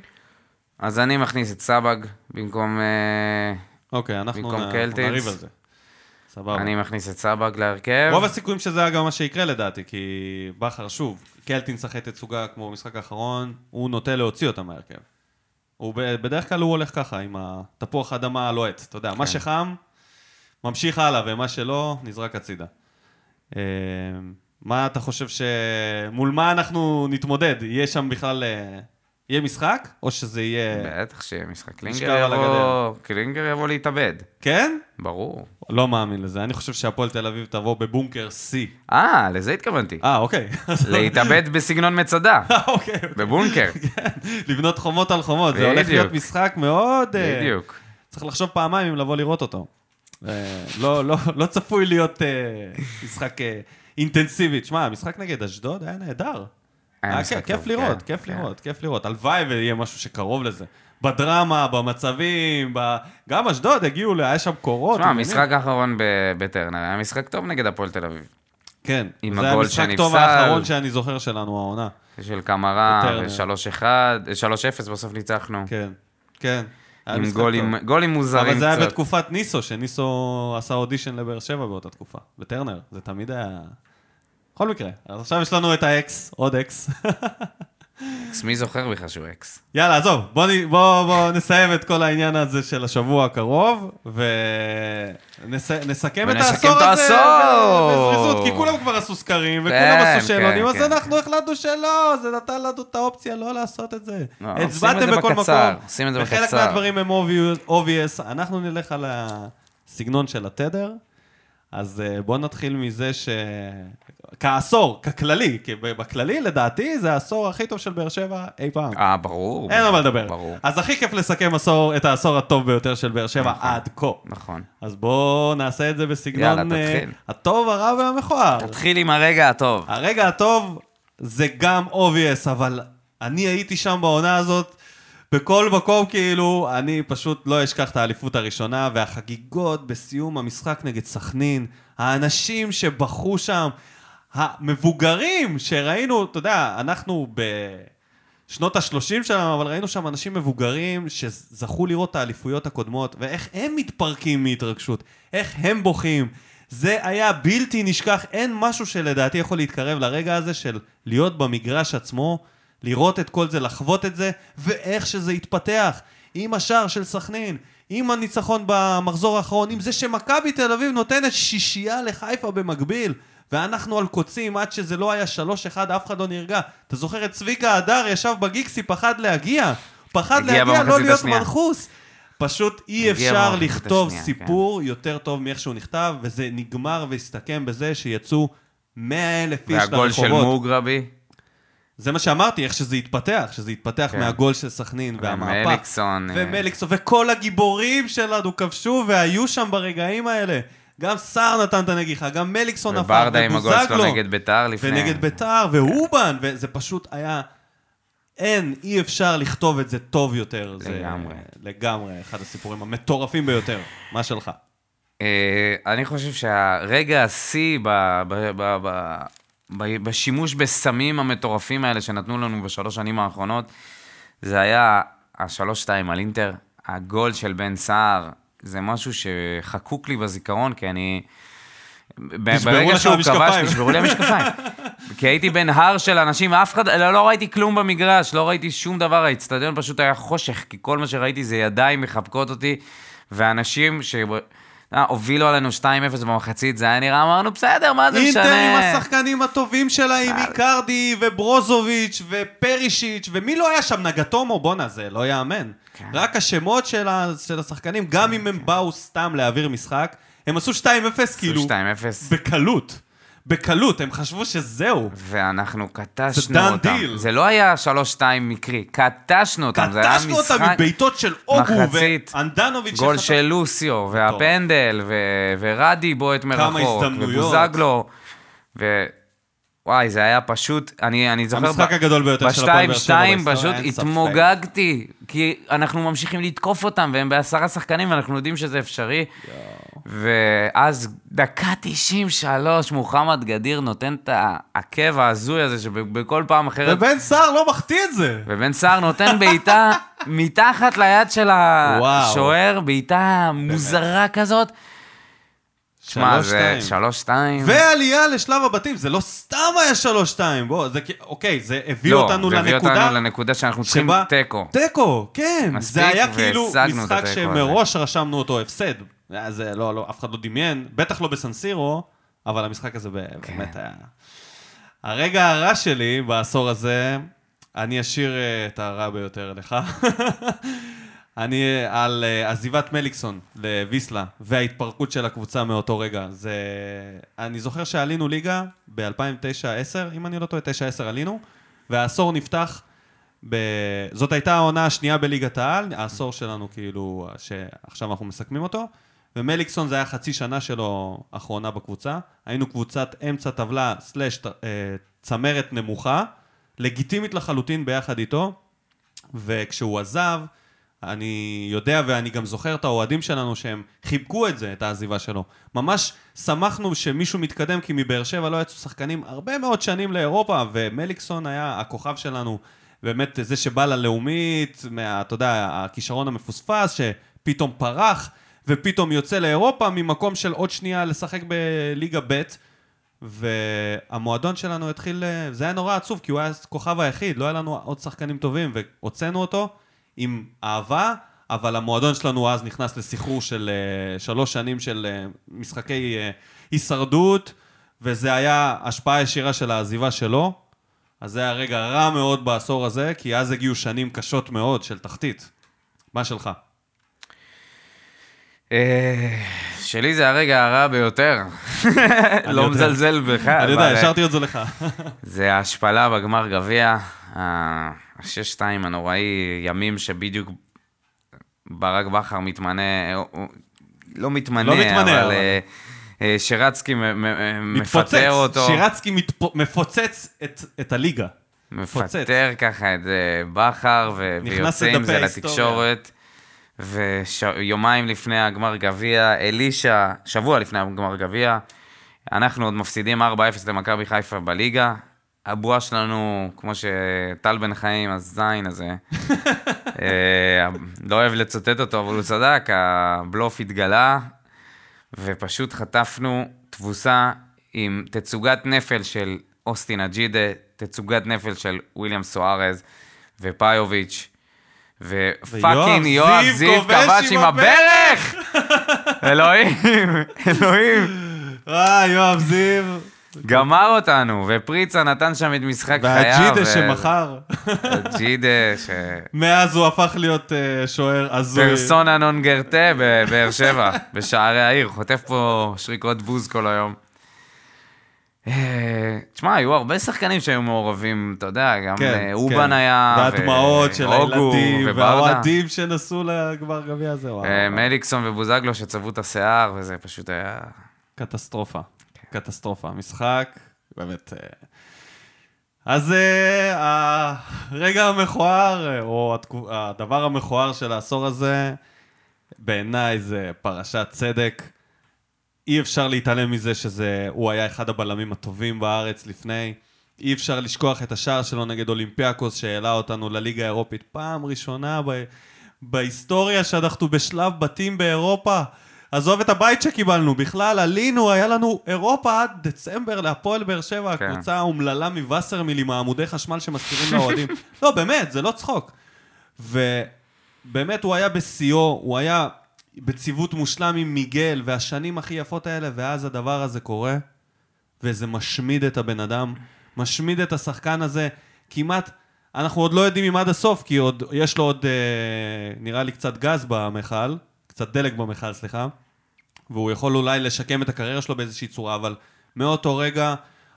אז אני מכניס את סבג במקום... אה, אוקיי, אנחנו במקום נ- קלטינס. נריב על זה. סבבה. אני מכניס את סבג להרכב. רוב הסיכויים שזה גם מה שיקרה לדעתי, כי בכר שוב, קלטינס אחרי תצוגה כמו במשחק האחרון, הוא נוטה להוציא אותה מהרכב. הוא בדרך כלל הוא הולך ככה, עם התפוח אדמה הלוהט, אתה יודע, מה כן. שחם, ממשיך הלאה, ומה שלא, נזרק הצידה. אה, מה אתה חושב ש... מול מה אנחנו נתמודד? יהיה שם בכלל... יהיה משחק? או שזה יהיה... בטח שיהיה משחק. קלינגר יבוא... קלינגר יבוא להתאבד. כן? ברור. לא מאמין לזה. אני חושב שהפועל תל אביב תבוא בבונקר C. אה, לזה התכוונתי. אה, אוקיי. [LAUGHS] להתאבד בסגנון מצדה. [LAUGHS] אוקיי. בבונקר. [LAUGHS] כן, לבנות חומות על חומות, זה הולך. להיות משחק מאוד... אה, בדיוק. צריך לחשוב פעמיים אם לבוא לראות אותו. אה, לא, לא, לא צפוי להיות אה, משחק אינטנסיבי. תשמע, המשחק נגד אשדוד היה נהדר. היה היה משחק כיף, לראות, כן, כיף כן. לראות, כיף לראות. הלוואי ויהיה משהו שקרוב לזה. בדרמה, במצבים, ב... גם אשדוד הגיעו, היה שם קורות. תשמע. המשחק האחרון בטרנר היה משחק טוב נגד הפועל תל אביב. כן, זה הגול המשחק טוב. האחרון שאני זוכר שלנו, העונה. של קמרה, בטרנר. ו-3-1, 3-0 בסוף ניצחנו. כן, כן. היה עם משחק גולים. גולים מוזרים אבל זה היה קצת. בתקופת ניסו, שניסו עשה אודישן לבאר שבע באותה תקופה, בטרנר, זה תמיד היה... בכל מקרה, אז עכשיו יש לנו את האקס, עוד אקס. אקס, מי זוכר בכלל שהוא אקס? יאללה, עזוב, בוא, בוא, בוא נסיים את כל העניין הזה של השבוע הקרוב, ונסכם את ונסכם העשור את הזה העשור. בזריזות, כי כולם כבר עשו סקרים, וכולם כן, עשו שאלונים, כן, אז כן. אנחנו החלטנו שלא, זה נתן לנו את האופציה לא לעשות את זה. לא, עושים את הצבעתם זה בכל בקצר, מקום, עושים את זה וחלק בקצר. מהדברים הם obvious, אנחנו נלך על הסגנון של התדר. אז אה, בואו נתחיל מזה ש... כעשור, ככללי, כי בכללי, לדעתי, זה העשור הכי טוב של באר שבע אי פעם. אה, ברור. אין על מה לדבר. ברור. אז הכי כיף לסכם עשור, את העשור הטוב ביותר של באר שבע נכון. עד כה. נכון. אז בואו נעשה את זה בסגנון יאללה, אה, תתחיל. הטוב, הרע והמכוער. תתחיל עם הרגע הטוב. הרגע הטוב זה גם obvious, אבל אני הייתי שם בעונה הזאת, בכל מקום כאילו, אני פשוט לא אשכח את האליפות הראשונה, והחגיגות בסיום המשחק נגד סכנין, האנשים שבכו שם, המבוגרים שראינו, אתה יודע, אנחנו בשנות ה-30 שלנו, אבל ראינו שם אנשים מבוגרים שזכו לראות את האליפויות הקודמות, ואיך הם מתפרקים מהתרגשות, איך הם בוכים. זה היה בלתי נשכח, אין משהו שלדעתי יכול להתקרב לרגע הזה של להיות במגרש עצמו, לראות את כל זה, לחוות את זה, ואיך שזה התפתח. עם השער של סכנין, עם הניצחון במחזור האחרון, עם זה שמכבי תל אביב נותנת שישייה לחיפה במקביל, ואנחנו על קוצים עד שזה לא היה 3-1, אף אחד לא נרגע. אתה זוכר את צביקה הדר ישב בגיקסי, פחד להגיע. פחד הגיע להגיע, לא להיות השנייה. מנחוס. פשוט אי אפשר לכתוב השנייה, סיפור יותר טוב מאיך שהוא נכתב, וזה נגמר והסתכם בזה שיצאו 100 אלף איש לרחובות. והגול של מוגרבי. זה מה שאמרתי, איך שזה התפתח, שזה התפתח כן. מהגול של סכנין והמהפך. ומליקסון, אה, ומליקסון, וכל הגיבורים שלנו כבשו והיו שם ברגעים האלה. גם סער נתן את הנגיחה, גם מליקסון נפל, וברדה עם הגול שלו ובוזגלו, נגד ביתר לפני. ונגד ביתר, ואובן, וזה פשוט היה... אין, אי אפשר לכתוב את זה טוב יותר. לגמרי. זה לגמרי אחד הסיפורים המטורפים ביותר. מה שלך? אה, אני חושב שהרגע השיא בשימוש בסמים המטורפים האלה שנתנו לנו בשלוש שנים האחרונות, זה היה השלוש-שתיים על אינטר, הגול של בן סער, זה משהו שחקוק לי בזיכרון, כי אני... ברגע שהוא. כבש, נשברו לי המשקפיים. כי הייתי בין הר של אנשים, אף אחד, לא, לא ראיתי כלום במגרש, לא ראיתי שום דבר, האצטדיון פשוט היה חושך, כי כל מה שראיתי זה ידיים מחבקות אותי, ואנשים ש... אה, הובילו עלינו 2-0 במחצית, זה היה נראה, אמרנו, בסדר, מה זה משנה? אינטר עם השחקנים הטובים שלה, עם אה. איקרדי וברוזוביץ' ופרישיץ', ומי לא היה שם? נגטומו? בואנה, זה לא יאמן. כן. רק השמות של ה- של השחקנים, גם אם הם באו סתם להעביר משחק, הם עשו 2-0 כאילו, 2-0, בקלות. בקלות, הם חשבו שזהו. ואנחנו קטשנו זה done אותם. deal. זה לא היה 3-2 מקרי, קטשנו אותם, זה היה קטשנו אותם משחק... מבעיטות של אוגו ואנדנוביץ' גול שחטף- של לוסיו, והפנדל, ו- ורדי בועט מרחוק. ובוזגלו, ו... וואי, זה היה פשוט, אני, אני זוכר... המשחק ב- הגדול ביותר של הפועל באר שבע בשתיים בהיסטוריה, פשוט. התמוגגתי, כי אנחנו ממשיכים לתקוף אותם, והם בעשרה שחקנים, ואנחנו יודעים שזה אפשרי. ואז דקה 93, מוחמד גדיר נותן את העקב ההזוי הזה, שבכל פעם אחרת... ובן סער לא מחטיא את זה. ובן סער נותן בעיטה [LAUGHS] מתחת ליד של השוער, בעיטה מוזרה כזאת. שמע, זה שלוש-שתיים. שלוש-שתיים. ועלייה לשלב הבתים, זה לא סתם היה שלוש-שתיים, בוא, זה אוקיי, זה הביא לא, אותנו זה הביא לנקודה... אותנו לנקודה שאנחנו צריכים תיקו. תיקו, כן. זה היה כאילו משחק שמראש רשמנו אותו הפסד. היה זה לא, לא, אף אחד לא דמיין, בטח לא בסנסירו, אבל המשחק הזה כן. באמת היה... הרגע הרע שלי בעשור הזה, אני אשאיר אה, את הרע ביותר לך. [LAUGHS] אני אה, על אה, עזיבת מליקסון לוויסלה וההתפרקות של הקבוצה מאותו רגע. זה... אני זוכר שעלינו ליגה ב-2009-2010, אם אני לא טועה, 9-10 עלינו, והעשור נפתח ב... זאת הייתה העונה השנייה בליגת העל, העשור שלנו כאילו, שעכשיו אנחנו מסכמים אותו, ומליקסון זה היה חצי שנה שלו אחרונה בקבוצה. היינו קבוצת אמצע טבלה סלאש אה, צמרת נמוכה, לגיטימית לחלוטין ביחד איתו, וכשהוא עזב, אני יודע ואני גם זוכר את האוהדים שלנו שהם חיבקו את זה, את העזיבה שלו. ממש שמחנו שמישהו מתקדם, כי מבאר שבע לא יצאו שחקנים הרבה מאוד שנים לאירופה, ומליקסון היה הכוכב שלנו, באמת זה שבא ללאומית, מה, אתה יודע, הכישרון המפוספס, שפתאום פרח, ופתאום יוצא לאירופה ממקום של עוד שנייה לשחק בליגה ב', והמועדון שלנו התחיל, אה, זה היה נורא עצוב, כי הוא היה הכוכב היחיד, לא היה לנו עוד שחקנים טובים, והוצאנו אותו עם אהבה, אבל המועדון שלנו אז נכנס לסחרור של אה, שלוש שנים של אה, משחקי הישרדות, וזה היה השפעה ישירה של העזיבה שלו. אז זה היה רגע רע מאוד בעשור הזה, כי אז הגיעו שנים קשות מאוד של תחתית. מה שלך? אה, שלי זה הרגע הרע ביותר. לא. מזלזל בך. אני יודע, אה, השארתי את זה לך. זה ההשפלה בגמר גביע, ה-6-2 הנוראי, ימים שבדיוק ברק בכר מתמנה, לא מתמנה, לא מתמנה, אבל אה, מתפוצץ, מפטר אותו. שירצקי. מפוצץ את, את הליגה. מפטר ככה את בכר, ויוצא עם זה. לתקשורת. ויומיים לפני הגמר גביע, אלישע, שבוע לפני הגמר גביע, אנחנו עוד מפסידים 4-0 למכבי חיפה בליגה. הבועה שלנו, כמו שטל בן חיים, הזין הזה, [LAUGHS] אה, לא אוהב לצטט אותו, אבל הוא צדק, הבלוף התגלה, ופשוט חטפנו תבוסה עם תצוגת נפל של אוסטין אג'ידה, תצוגת נפל של וויליאם סוארז ופאיוביץ', ופאקינג יואב זיו כבש עם הברך! [LAUGHS] אלוהים, אלוהים. אה, יואב זיו. גמר אותנו, ופריצה נתן שם את משחק חייו. והג'ידה שמכר. ג'ידה, ש... [LAUGHS] מאז הוא הפך להיות אה, שוער הזוי. פרסונה נון גרטה בבאר שבע, בשערי העיר, חוטף פה שריקות בוז כל היום. אה, תשמע, היו הרבה שחקנים שהיו מעורבים, אתה יודע, גם כן, אה, אובן כן. היה, והדמעות של הילדים. והאוהדים שנסעו לגמר גביע הזה. וואו, אה. מליקסון ובוזגלו שצבעו את השיער, וזה פשוט היה... קטסטרופה. קטסטרופה. משחק, באמת... אז הרגע המכוער, או הדבר המכוער של העשור הזה, בעיניי זה פרשת צדק. אי אפשר להתעלם מזה שזה, הוא היה אחד הבלמים הטובים בארץ לפני. אי אפשר לשכוח את השער שלו נגד אולימפיאקוס שהעלה אותנו לליגה האירופית פעם ראשונה ב- בהיסטוריה שאנחנו בשלב בתים באירופה. עזוב את הבית שקיבלנו, בכלל עלינו, היה לנו אירופה עד דצמבר להפועל באר שבע, כן. הקבוצה האומללה מווסרמיל עם העמודי חשמל שמזכירים לאוהדים. [LAUGHS] לא, באמת, זה לא צחוק. ובאמת הוא היה בשיאו, הוא היה בציוות מושלם עם מיגל, והשנים הכי יפות האלה, ואז הדבר הזה קורה, וזה משמיד את הבן אדם, משמיד את השחקן הזה, כמעט, אנחנו עוד לא יודעים אם עד הסוף, כי עוד, יש לו עוד, אה, נראה לי, קצת גז במכל, קצת דלק במכל, סליחה, והוא יכול אולי לשקם את הקריירה שלו באיזושהי צורה, אבל מאותו רגע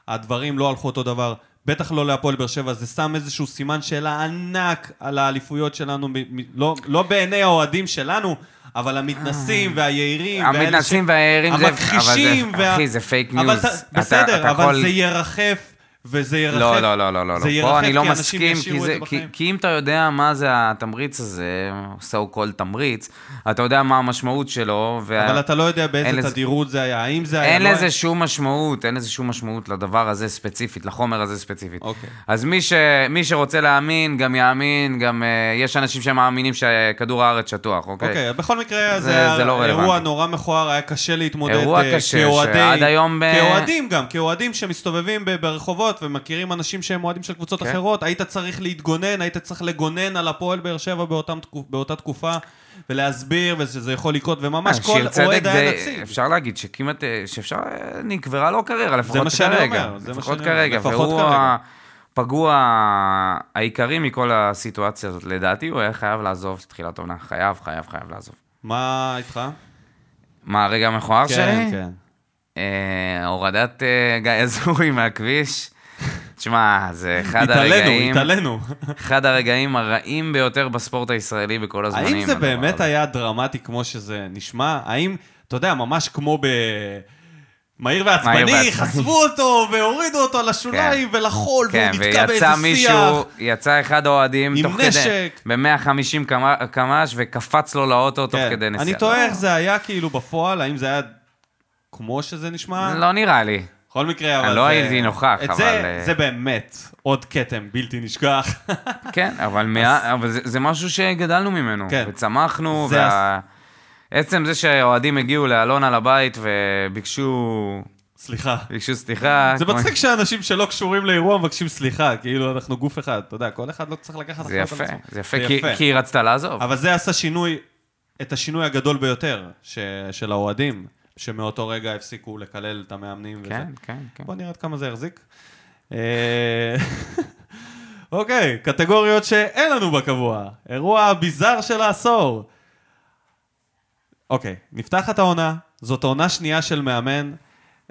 הדברים לא הלכו אותו דבר. בטח לא להפועל באר שבע, זה שם איזשהו סימן שאלה ענק על האליפויות שלנו, לא, לא בעיני האוהדים שלנו, אבל המתנשאים והיהירים. ואלה המתנשאים והיהירים זה... המכחישים. אחי, זה fake news. בסדר, אבל זה ירחף, וזה ירחף. לא, לא, לא, לא, לא. זה לא. ירחף פה אני לא מסכים, כי, זה, כי. כי אם אתה יודע מה זה התמריץ הזה, so called תמריץ, אתה יודע מה המשמעות שלו, וה... אבל אתה לא יודע באיזה תדירות זה היה, האם זה היה... אין לא לזה שום משמעות, אין לזה שום משמעות לדבר הזה ספציפית, לחומר הזה ספציפית. אוקיי. אז מי, ש, מי שרוצה להאמין, גם יאמין, גם uh, יש אנשים שמאמינים שכדור הארץ שטוח, אוקיי? אוקיי, בכל מקרה זה- זה זה לא אירוע. נורא מכוער, היה קשה להתמודד אירוע אה, קשה, שעד היום כאוהדים גם, כאוהדים שמסתובבים ב- ברחובות ומכירים אנשים שהם אוהדים של קבוצות כן. אחרות, היית צריך להתגונן, היית צריך לגונן על הפועל באר שבע באותם באותה תקופה, ולהסביר ושזה יכול לקרות, וממש אה, כל אוהד היה נציג. אפשר להגיד שכמעט, אה, שאפשר, אה, נקברה לו קריירה, לפחות מה שאני כרגע. אומר, זה מה לפחות שאני אומר, כרגע. לפחות והוא כרגע. הפגוע העיקרי מכל הסיטואציה הזאת. לדעתי הוא היה חייב לעזוב תחילת העונה. חייב, חייב, חייב לעזוב. מה איתך? מה הרגע המכוער שלי? כן, כן. אה, הורדת אה, גיא אזורי מהכביש. תשמע, זה אחד התעלנו, הרגעים, התעלנו. אחד הרגעים הרעים ביותר בספורט הישראלי בכל הזמנים. האם זה באמת הזה. היה דרמטי כמו שזה נשמע? האם, אתה יודע, ממש כמו ב... מהיר ועצבני. חשפו אותו והורידו אותו לשוליים ולחול, כן, והוא נתקע באיזה שיח. מישהו, יצא אחד האוהדים תוך כדי, נשק. ב-150 קמ"ש וקפץ לו לאוטו תוך כן. כדי נסיעה. אני תוהה איך זה היה כאילו בפועל, האם זה היה כמו שזה נשמע? לא נראה לי. בכל מקרה, אבל אני. לא הייתי נוכח, את אבל, זה, אה, זה באמת עוד כתם בלתי נשכח. [LAUGHS] כן, אבל, מה, אבל זה, זה משהו שגדלנו ממנו. כן. וצמחנו, זה וה... עצם זה שהאוהדים הגיעו לאלונה לבית וביקשו סליחה. ביקשו סליחה. זה מצחיק שאנשים שלא קשורים לאירוע מבקשים סליחה, כאילו אנחנו גוף אחד, אתה יודע, כל אחד לא צריך לקחת זה אחריות על יפה, עצמו. זה יפה, כי, כי היא רצתה לעזוב. אבל זה עשה שינוי, את השינוי הגדול ביותר ש, של האוהדים, שמאותו רגע הפסיקו לקלל את המאמנים וזה. כן, כן, כן. בוא נראה עד כמה זה יחזיק. אה, [LAUGHS] אוקיי, קטגוריות שאין לנו בקבוע. אירוע ביזאר של העשור. אוקיי, נפתחת העונה, זאת עונה שנייה של מאמן.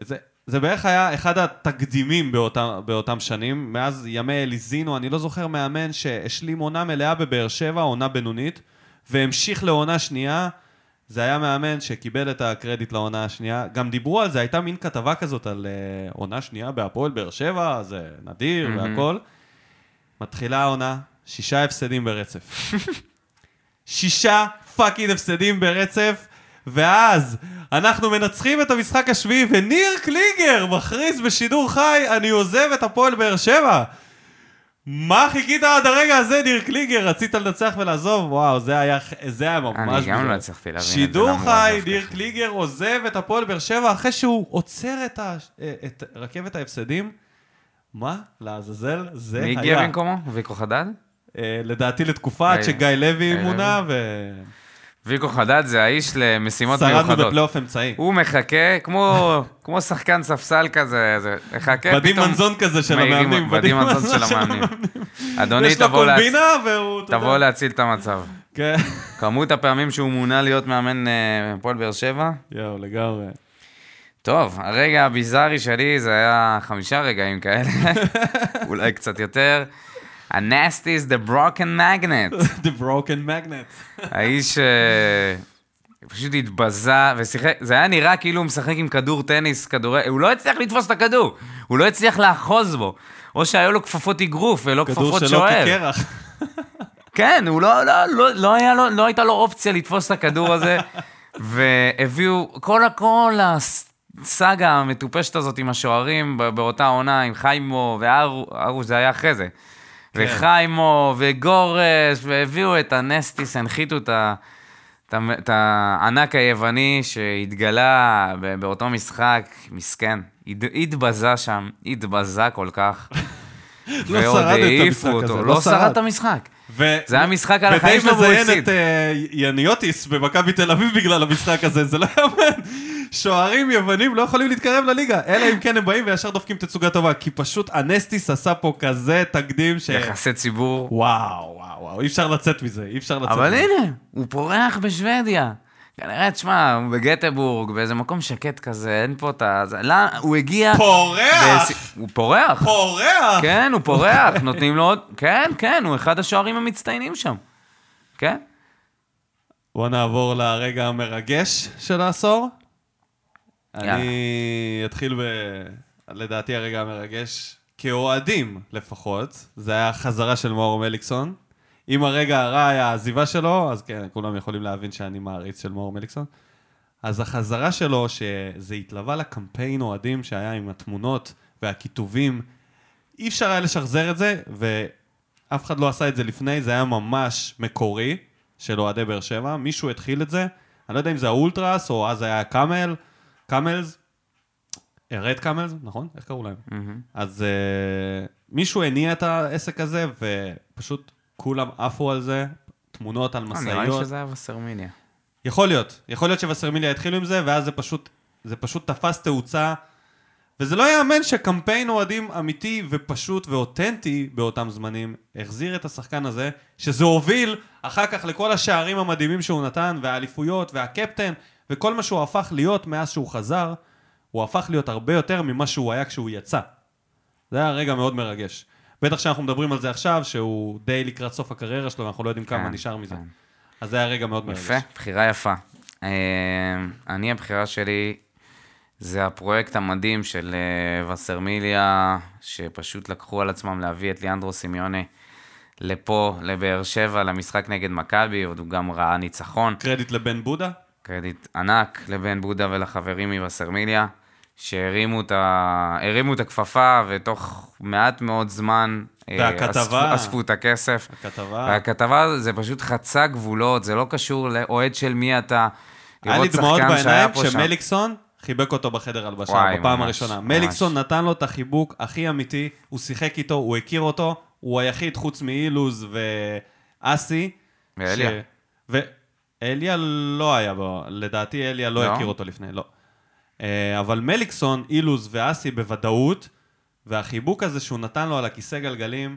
זה, זה בערך היה אחד התקדימים באותם, באותם שנים. מאז ימי אליזינו, אני לא זוכר מאמן שהשלים עונה מלאה בבאר שבע, עונה בינונית, והמשיך לעונה שנייה. זה היה מאמן שקיבל את הקרדיט לעונה השנייה. גם דיברו על זה, הייתה מין כתבה כזאת על uh, עונה שנייה בהפועל באר שבע, זה נדיר מהמם. והכל. מתחילה העונה, שישה הפסדים ברצף. [LAUGHS] שישה fucking הפסדים ברצף, ואז אנחנו מנצחים את המשחק השביעי, וניר קליגר מכריז בשידור חי, אני עוזב את הפועל באר שבע. מה חיכית עד הרגע הזה, ניר קליגר? רצית לנצח ולעזוב? וואו, זה היה, זה היה ממש... אני גם. לא הצלחתי להבין שידור חי, ניר ככה. קליגר עוזב את הפועל באר שבע אחרי שהוא עוצר את, ה, את רכבת ההפסדים. מה? לעזאזל? זה מי היה. הגיע במקומו? ויקו חדד? אה, לדעתי לתקופה עד גיא- שגיא לוי מונה, ויקו חדד זה האיש למשימות ושרדנו מיוחדות. בפלייאוף אמצעי. הוא מחכה, כמו, כמו שחקן ספסל כזה, זה, מחכה פתאום... מנזון כזה של המאמנים. בדים מנזון של המאמנים. אדוני, תבוא להצ- והוא... תבוא. להציל את המצב. כן. כמות הפעמים שהוא מונה להיות מאמן אה, הפועל באר שבע, יואו, לגמרי. טוב, הרגע הביזארי שלי זה היה חמישה רגעים כאלה, [LAUGHS] אולי קצת יותר. ה-nasty is the broken magnet. [LAUGHS] The broken magnet. [LAUGHS] האיש אה, פשוט התבזה ושיחק, זה היה נראה כאילו הוא משחק עם כדור טניס, כדורי, הוא לא הצליח לתפוס את הכדור, הוא לא הצליח לאחוז בו. או שהיו לו כפפות אגרוף ולא כדור כפפות שוער. כקרח. [LAUGHS] כן, הוא לא, לא, לא, לא, היה לו, לא הייתה לו אופציה לתפוס את הכדור הזה, והביאו, כל, כל הסאגה המטופשת הזאת עם השוערים באותה עונה, עם חיימו וארו, זה היה אחרי זה. וחיימו וגורש, והביאו את הנסטיס, הנחיתו את ה... את הענק היווני שהתגלה באותו משחק, מסכן, הת- התבזה שם, התבזה כל כך. [LAUGHS] לא שרד את העיפו המשחק אותו, הזה, לא שרד את המשחק. ו- זה היה משחק על החיים שלו והוא ודי. מזיין את אה, יניוטיס במכבי תל אביב בגלל המשחק הזה, זה לא יאמן. שוערים יוונים לא יכולים להתקרב לליגה, אלא אם כן הם באים וישר דופקים תצוגה טובה, כי פשוט אנסטיס עשה פה כזה תקדים ש... יחסי ציבור. וואו, וואו, וואו, אי אפשר לצאת מזה, אי אפשר לצאת אבל מזה. הנה, הוא פורח בשוודיה. כנראה, תשמע, הוא בגטבורג, באיזה מקום שקט כזה, אין פה את ה... לא, הוא הגיע... פורח! בס- הוא פורח. פורח! כן, הוא פורח, נותנים לו עוד... כן, כן, הוא אחד השוערים המצטיינים שם. כן? בוא נעבור לרגע המרגש של העשור. יאללה. אני אתחיל ב... לדעתי הרגע המרגש, כאוהדים לפחות, זה היה החזרה של מאור מליקסון. אם הרגע הרע היה העזיבה שלו, אז כן, כולם יכולים להבין שאני מעריץ של מאור מליקסון. אז החזרה שלו, שזה התלווה לקמפיין אוהדים שהיה עם התמונות והכיתובים, אי אפשר היה לשחזר את זה, ואף אחד לא עשה את זה לפני, זה היה ממש מקורי של אוהדי באר שבע. מישהו התחיל את זה, אני לא יודע אם זה האולטרס, או אז היה קאמל, קאמלס, רד קאמלס, נכון? איך קראו להם? אז uh, מישהו הניע את העסק הזה, ופשוט כולם עפו על זה, תמונות על אה, נראה לי משאיות. שזה היה וסרמיניה. יכול להיות, יכול להיות שווסרמיליה התחילו עם זה, ואז זה פשוט, זה פשוט תפס תאוצה, וזה לא ייאמן שקמפיין אוהדים אמיתי ופשוט ואותנטי באותם זמנים, החזיר את השחקן הזה, שזה הוביל אחר כך לכל השערים המדהימים שהוא נתן, והאליפויות, והקפטן, וכל מה שהוא הפך להיות מאז שהוא חזר, הוא הפך להיות הרבה יותר ממה שהוא היה כשהוא יצא. זה היה רגע מאוד מרגש. בטח שאנחנו מדברים על זה עכשיו, שהוא די לקראת סוף הקריירה שלו, ואנחנו לא יודעים כמה כן, נשאר מזה. כן. אז זה היה רגע מאוד מרגש. יפה, בחירה יפה. אה, אני, הבחירה שלי זה הפרויקט המדהים של אה, וסרמיליה, שפשוט לקחו על עצמם להביא את ליאנדרו סימיונה לפה, לבאר שבע, למשחק נגד מכבי, עוד הוא גם ראה ניצחון. קרדיט לבן בודה. קרדיט ענק לבן בודה ולחברים מווסרמיליה, שהרימו את, ה... את הכפפה, ותוך מעט מאוד זמן אה, והכתבה. אספו, אספו את הכסף. הכתבה. והכתבה זה פשוט חצה גבולות, זה לא קשור לאוהד של מי אתה. היה לי דמעות בעיניים. כשמליקסון חיבק אותו בחדר הלבשה, וואי, בפעם ממש, הראשונה. ממש. מליקסון נתן לו את החיבוק הכי אמיתי, הוא שיחק איתו, הוא הכיר אותו, הוא היחיד חוץ מאילוז ואסי. ואליה. ש- ואליה לא היה בו, לדעתי אליה לא לא? הכיר אותו לפני, לא. אה, אבל מליקסון, אילוז ואסי בוודאות, והחיבוק הזה שהוא נתן לו על הכיסא גלגלים,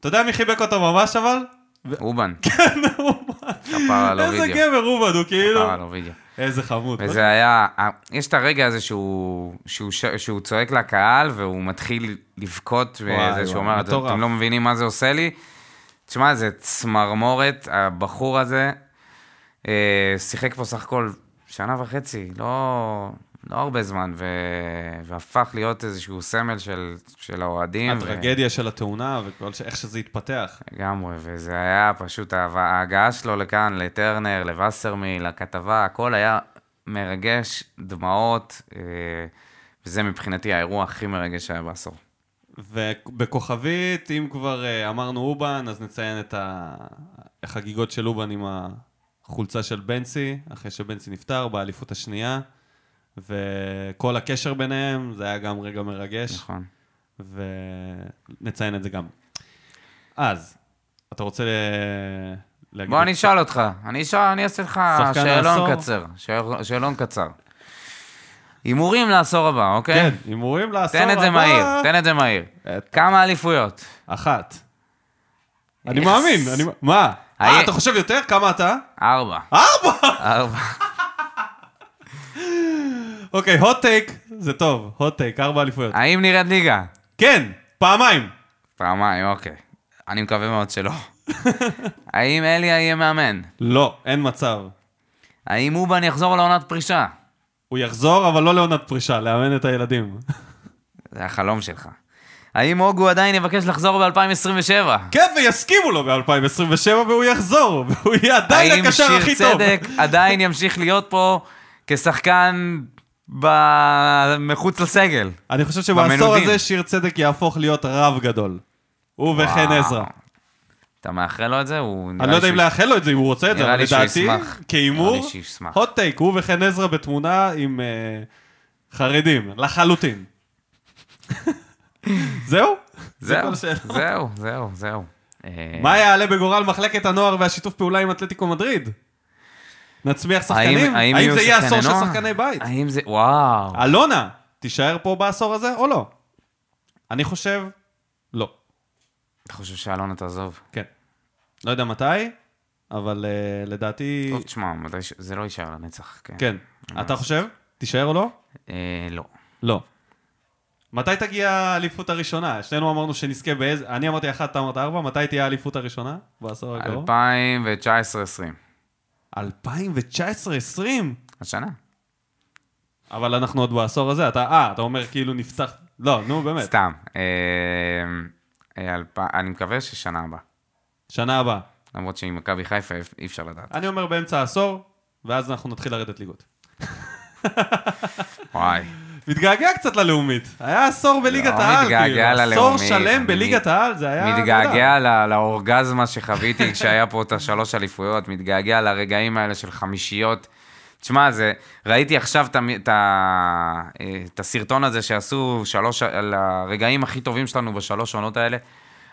אתה יודע מי חיבק אותו ממש אבל? אובן, [LAUGHS] כן, על איזה. גבר רובד, הוא כאילו... על. איזה חמוד. וזה היה, יש את הרגע הזה שהוא, שהוא, ש- שהוא צועק לקהל והוא מתחיל לבכות, וזה שהוא אומר. אתם לא מבינים מה זה עושה לי? תשמע, זה צמרמורת, הבחור הזה אה, שיחק פה סך הכל שנה וחצי, לא, לא הרבה זמן, ו, והפך להיות איזשהו סמל של, של האוהדים. ו- הטרגדיה של התאונה וכל ש... איך שזה התפתח. לגמרי, וזה היה פשוט, ההגעה שלו לכאן, לטרנר, לווסרמיל, לכתבה, הכל היה מרגש, דמעות, אה, וזה מבחינתי האירוע הכי מרגש שהיה בעשור. ובכוכבית, אם כבר אה, אמרנו אובן, אז נציין את החגיגות של אובן עם החולצה של בנצי, אחרי שבנצי נפטר באליפות השנייה, וכל הקשר ביניהם, זה היה גם רגע מרגש, נכון. ונציין את זה גם. אז, אתה רוצה ל... להגיד... בוא, אני אשאל אותך, אני אשאל, אני אעשה לך שאלון העשור? קצר, שאל- שאלון קצר. הימורים לעשור הבא, אוקיי? כן, הימורים לעשור תן את זה הבא. מהיר, תן את זה מהיר. את- כמה אליפויות? אחת. אני Yes. מאמין, אני... מה? היה- אה, אתה חושב יותר? כמה אתה? ארבע. ארבע! ארבע. אוקיי, hot take, זה טוב, hot take, ארבע אליפויות. האם נראית ליגה? כן, פעמיים. פעמיים, אוקיי. אני מקווה מאוד שלא. [LAUGHS] האם אליה יהיה מאמן? לא, אין מצב. האם אובן יחזור לעונת פרישה? הוא יחזור, אבל לא לעונת פרישה, לאמן את הילדים. [LAUGHS] זה החלום שלך. האם אוגו עדיין יבקש לחזור ב-2027? כן, ויסכימו לו ב-2027, והוא יחזור, והוא יהיה עדיין האם הקשר שיר הכי טוב. צדק עדיין ימשיך להיות פה כשחקן ב- מחוץ לסגל? אני חושב שבעשור במנודים. הזה שיר צדק יהפוך להיות רב גדול. הוא וחן. עזרא. אתה מאחל לו את זה? הוא אני לא יודע אם שהוא- לאחל לו את זה, אם הוא רוצה את זה, אבל לדעתי. כהימור, hot take, הוא וחן עזרא בתמונה עם אה, חרדים, לחלוטין. [LAUGHS] זהו? זהו. זהו, זהו, זהו. אה, מה יעלה בגורל מחלקת הנוער והשיתוף פעולה עם אתלטיקו מדריד? נצמיח שחקנים? האם יהיו זה יהיה עשור של? שחקני בית? האם זה... וואו. אלונה, תישאר פה בעשור הזה או לא? אני חושב, לא. אתה חושב שאלונה תעזוב? כן. לא יודע מתי, אבל uh, לדעתי... טוב, תשמע, זה לא יישאר לנצח, כן. כן. אתה חושב? תישאר או לא? אה, לא. לא. מתי תגיע האליפות הראשונה? שנינו אמרנו שנזכה באיזה... אני אמרתי אחת, אתה אמרת ארבע, מתי תהיה האליפות הראשונה? בעשור הקרוב? 2019-2020. 2019-2020? השנה. אבל אנחנו עוד בעשור הזה, אתה... אה, אתה אומר כאילו נפתח... לא, נו באמת. סתם. אה, אה, אלפ- אני מקווה ששנה הבאה. שנה הבאה. למרות שעם מכבי חיפה אי- אי אפשר לדעת. אני אומר באמצע העשור, ואז אנחנו נתחיל לרדת ליגות. וואי. מתגעגע קצת ללאומית. היה עשור בליגת לא העל, מתגעגע כאילו. עשור שלם בליגת העל, זה היה... מתגעגע ל- לאורגזמה שחוויתי [LAUGHS] כשהיה פה את השלוש אליפויות, מתגעגע לרגעים האלה של חמישיות. תשמע, זה, ראיתי עכשיו את, הסרטון הזה שעשו שלוש, על הרגעים הכי טובים שלנו בשלוש עונות האלה.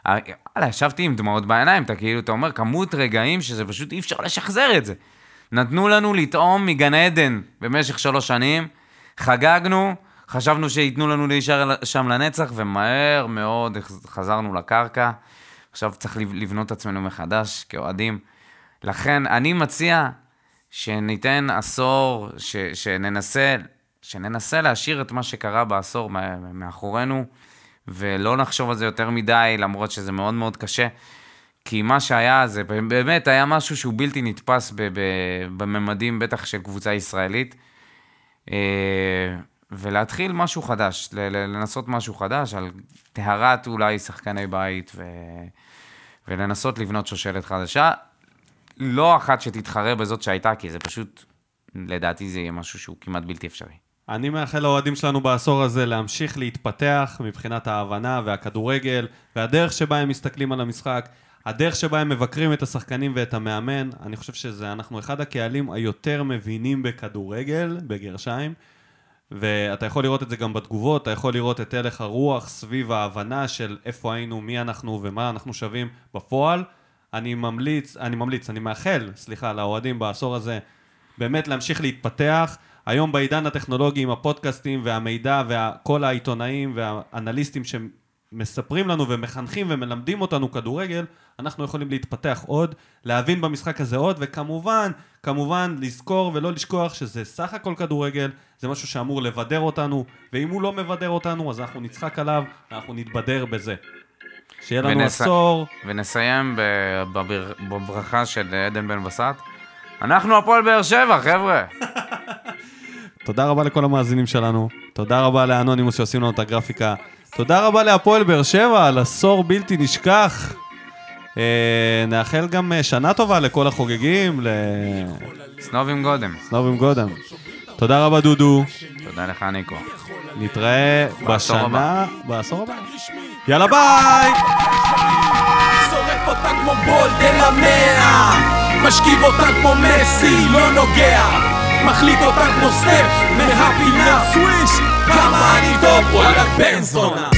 אה, וואלה, ישבתי עם דמעות בעיניים, אתה כאילו, אתה אומר, כמות רגעים שזה פשוט אי אפשר לשחזר את זה. נתנו לנו לטעום מגן עדן במשך שלוש שנים, חגגנו, חשבנו שייתנו לנו להישאר שם לנצח, ומהר מאוד חזרנו לקרקע. עכשיו צריך לב- לבנות את עצמנו מחדש כאוהדים. לכן אני מציע שניתן עשור, ש, שננסה, שננסה להשאיר את מה שקרה בעשור מאחורינו, ולא נחשוב על זה יותר מדי, למרות שזה מאוד מאוד קשה. כי מה שהיה, זה באמת היה משהו שהוא בלתי נתפס בממדים, בטח של קבוצה ישראלית. ולהתחיל משהו חדש, לנסות משהו חדש על טהרת אולי שחקני בית, ו... ולנסות לבנות שושלת חדשה. לא אחת שתתחרה בזאת שהייתה, כי זה פשוט, לדעתי זה יהיה משהו שהוא כמעט בלתי אפשרי. אני מאחל לאוהדים שלנו בעשור הזה להמשיך להתפתח מבחינת ההבנה והכדורגל והדרך שבה הם מסתכלים על המשחק, הדרך שבה הם מבקרים את השחקנים ואת המאמן. אני חושב שזה, אנחנו אחד הקהלים היותר מבינים בכדורגל, בגרשיים, ואתה יכול לראות את זה גם בתגובות, אתה יכול לראות את הלך הרוח סביב ההבנה של איפה היינו, מי אנחנו ומה אנחנו שווים בפועל. אני ממליץ, אני ממליץ, אני מאחל, סליחה, לאוהדים בעשור הזה, באמת להמשיך להתפתח. היום בעידן הטכנולוגי עם הפודקאסטים והמידע וכל העיתונאים והאנליסטים שמספרים לנו ומחנכים ומלמדים אותנו כדורגל, אנחנו יכולים להתפתח עוד, להבין במשחק הזה עוד, וכמובן, כמובן, לזכור ולא לשכוח שזה סך הכל כדורגל, זה משהו שאמור לבדר אותנו, ואם הוא לא מבדר אותנו, אז אנחנו נצחק עליו, אנחנו נתבדר בזה. שיהיה לנו ונס- עשור, ונסיים בבר- בברכה של עדן בן בסט. אנחנו הפועל באר שבע, חבר'ה. [LAUGHS] תודה רבה לכל המאזינים שלנו, תודה רבה לאנונימוס שעושים לנו את הגרפיקה, תודה רבה להפועל באר שבע על עשור בלתי נשכח. אה, נאחל גם אה, שנה טובה לכל החוגגים, סנובים גודם. לסנובים גודם. תודה רבה דודו, תודה לך, ניקו. נתראה בשנה, בעשור הבא. יאללה ביי! שורף אותה כמו בולדן המאה משכיב אותה כמו מסי, לא נוגע מחליק אותם כמו סטף מהפינה סוויש כמה אני טוב וואלה בן זונה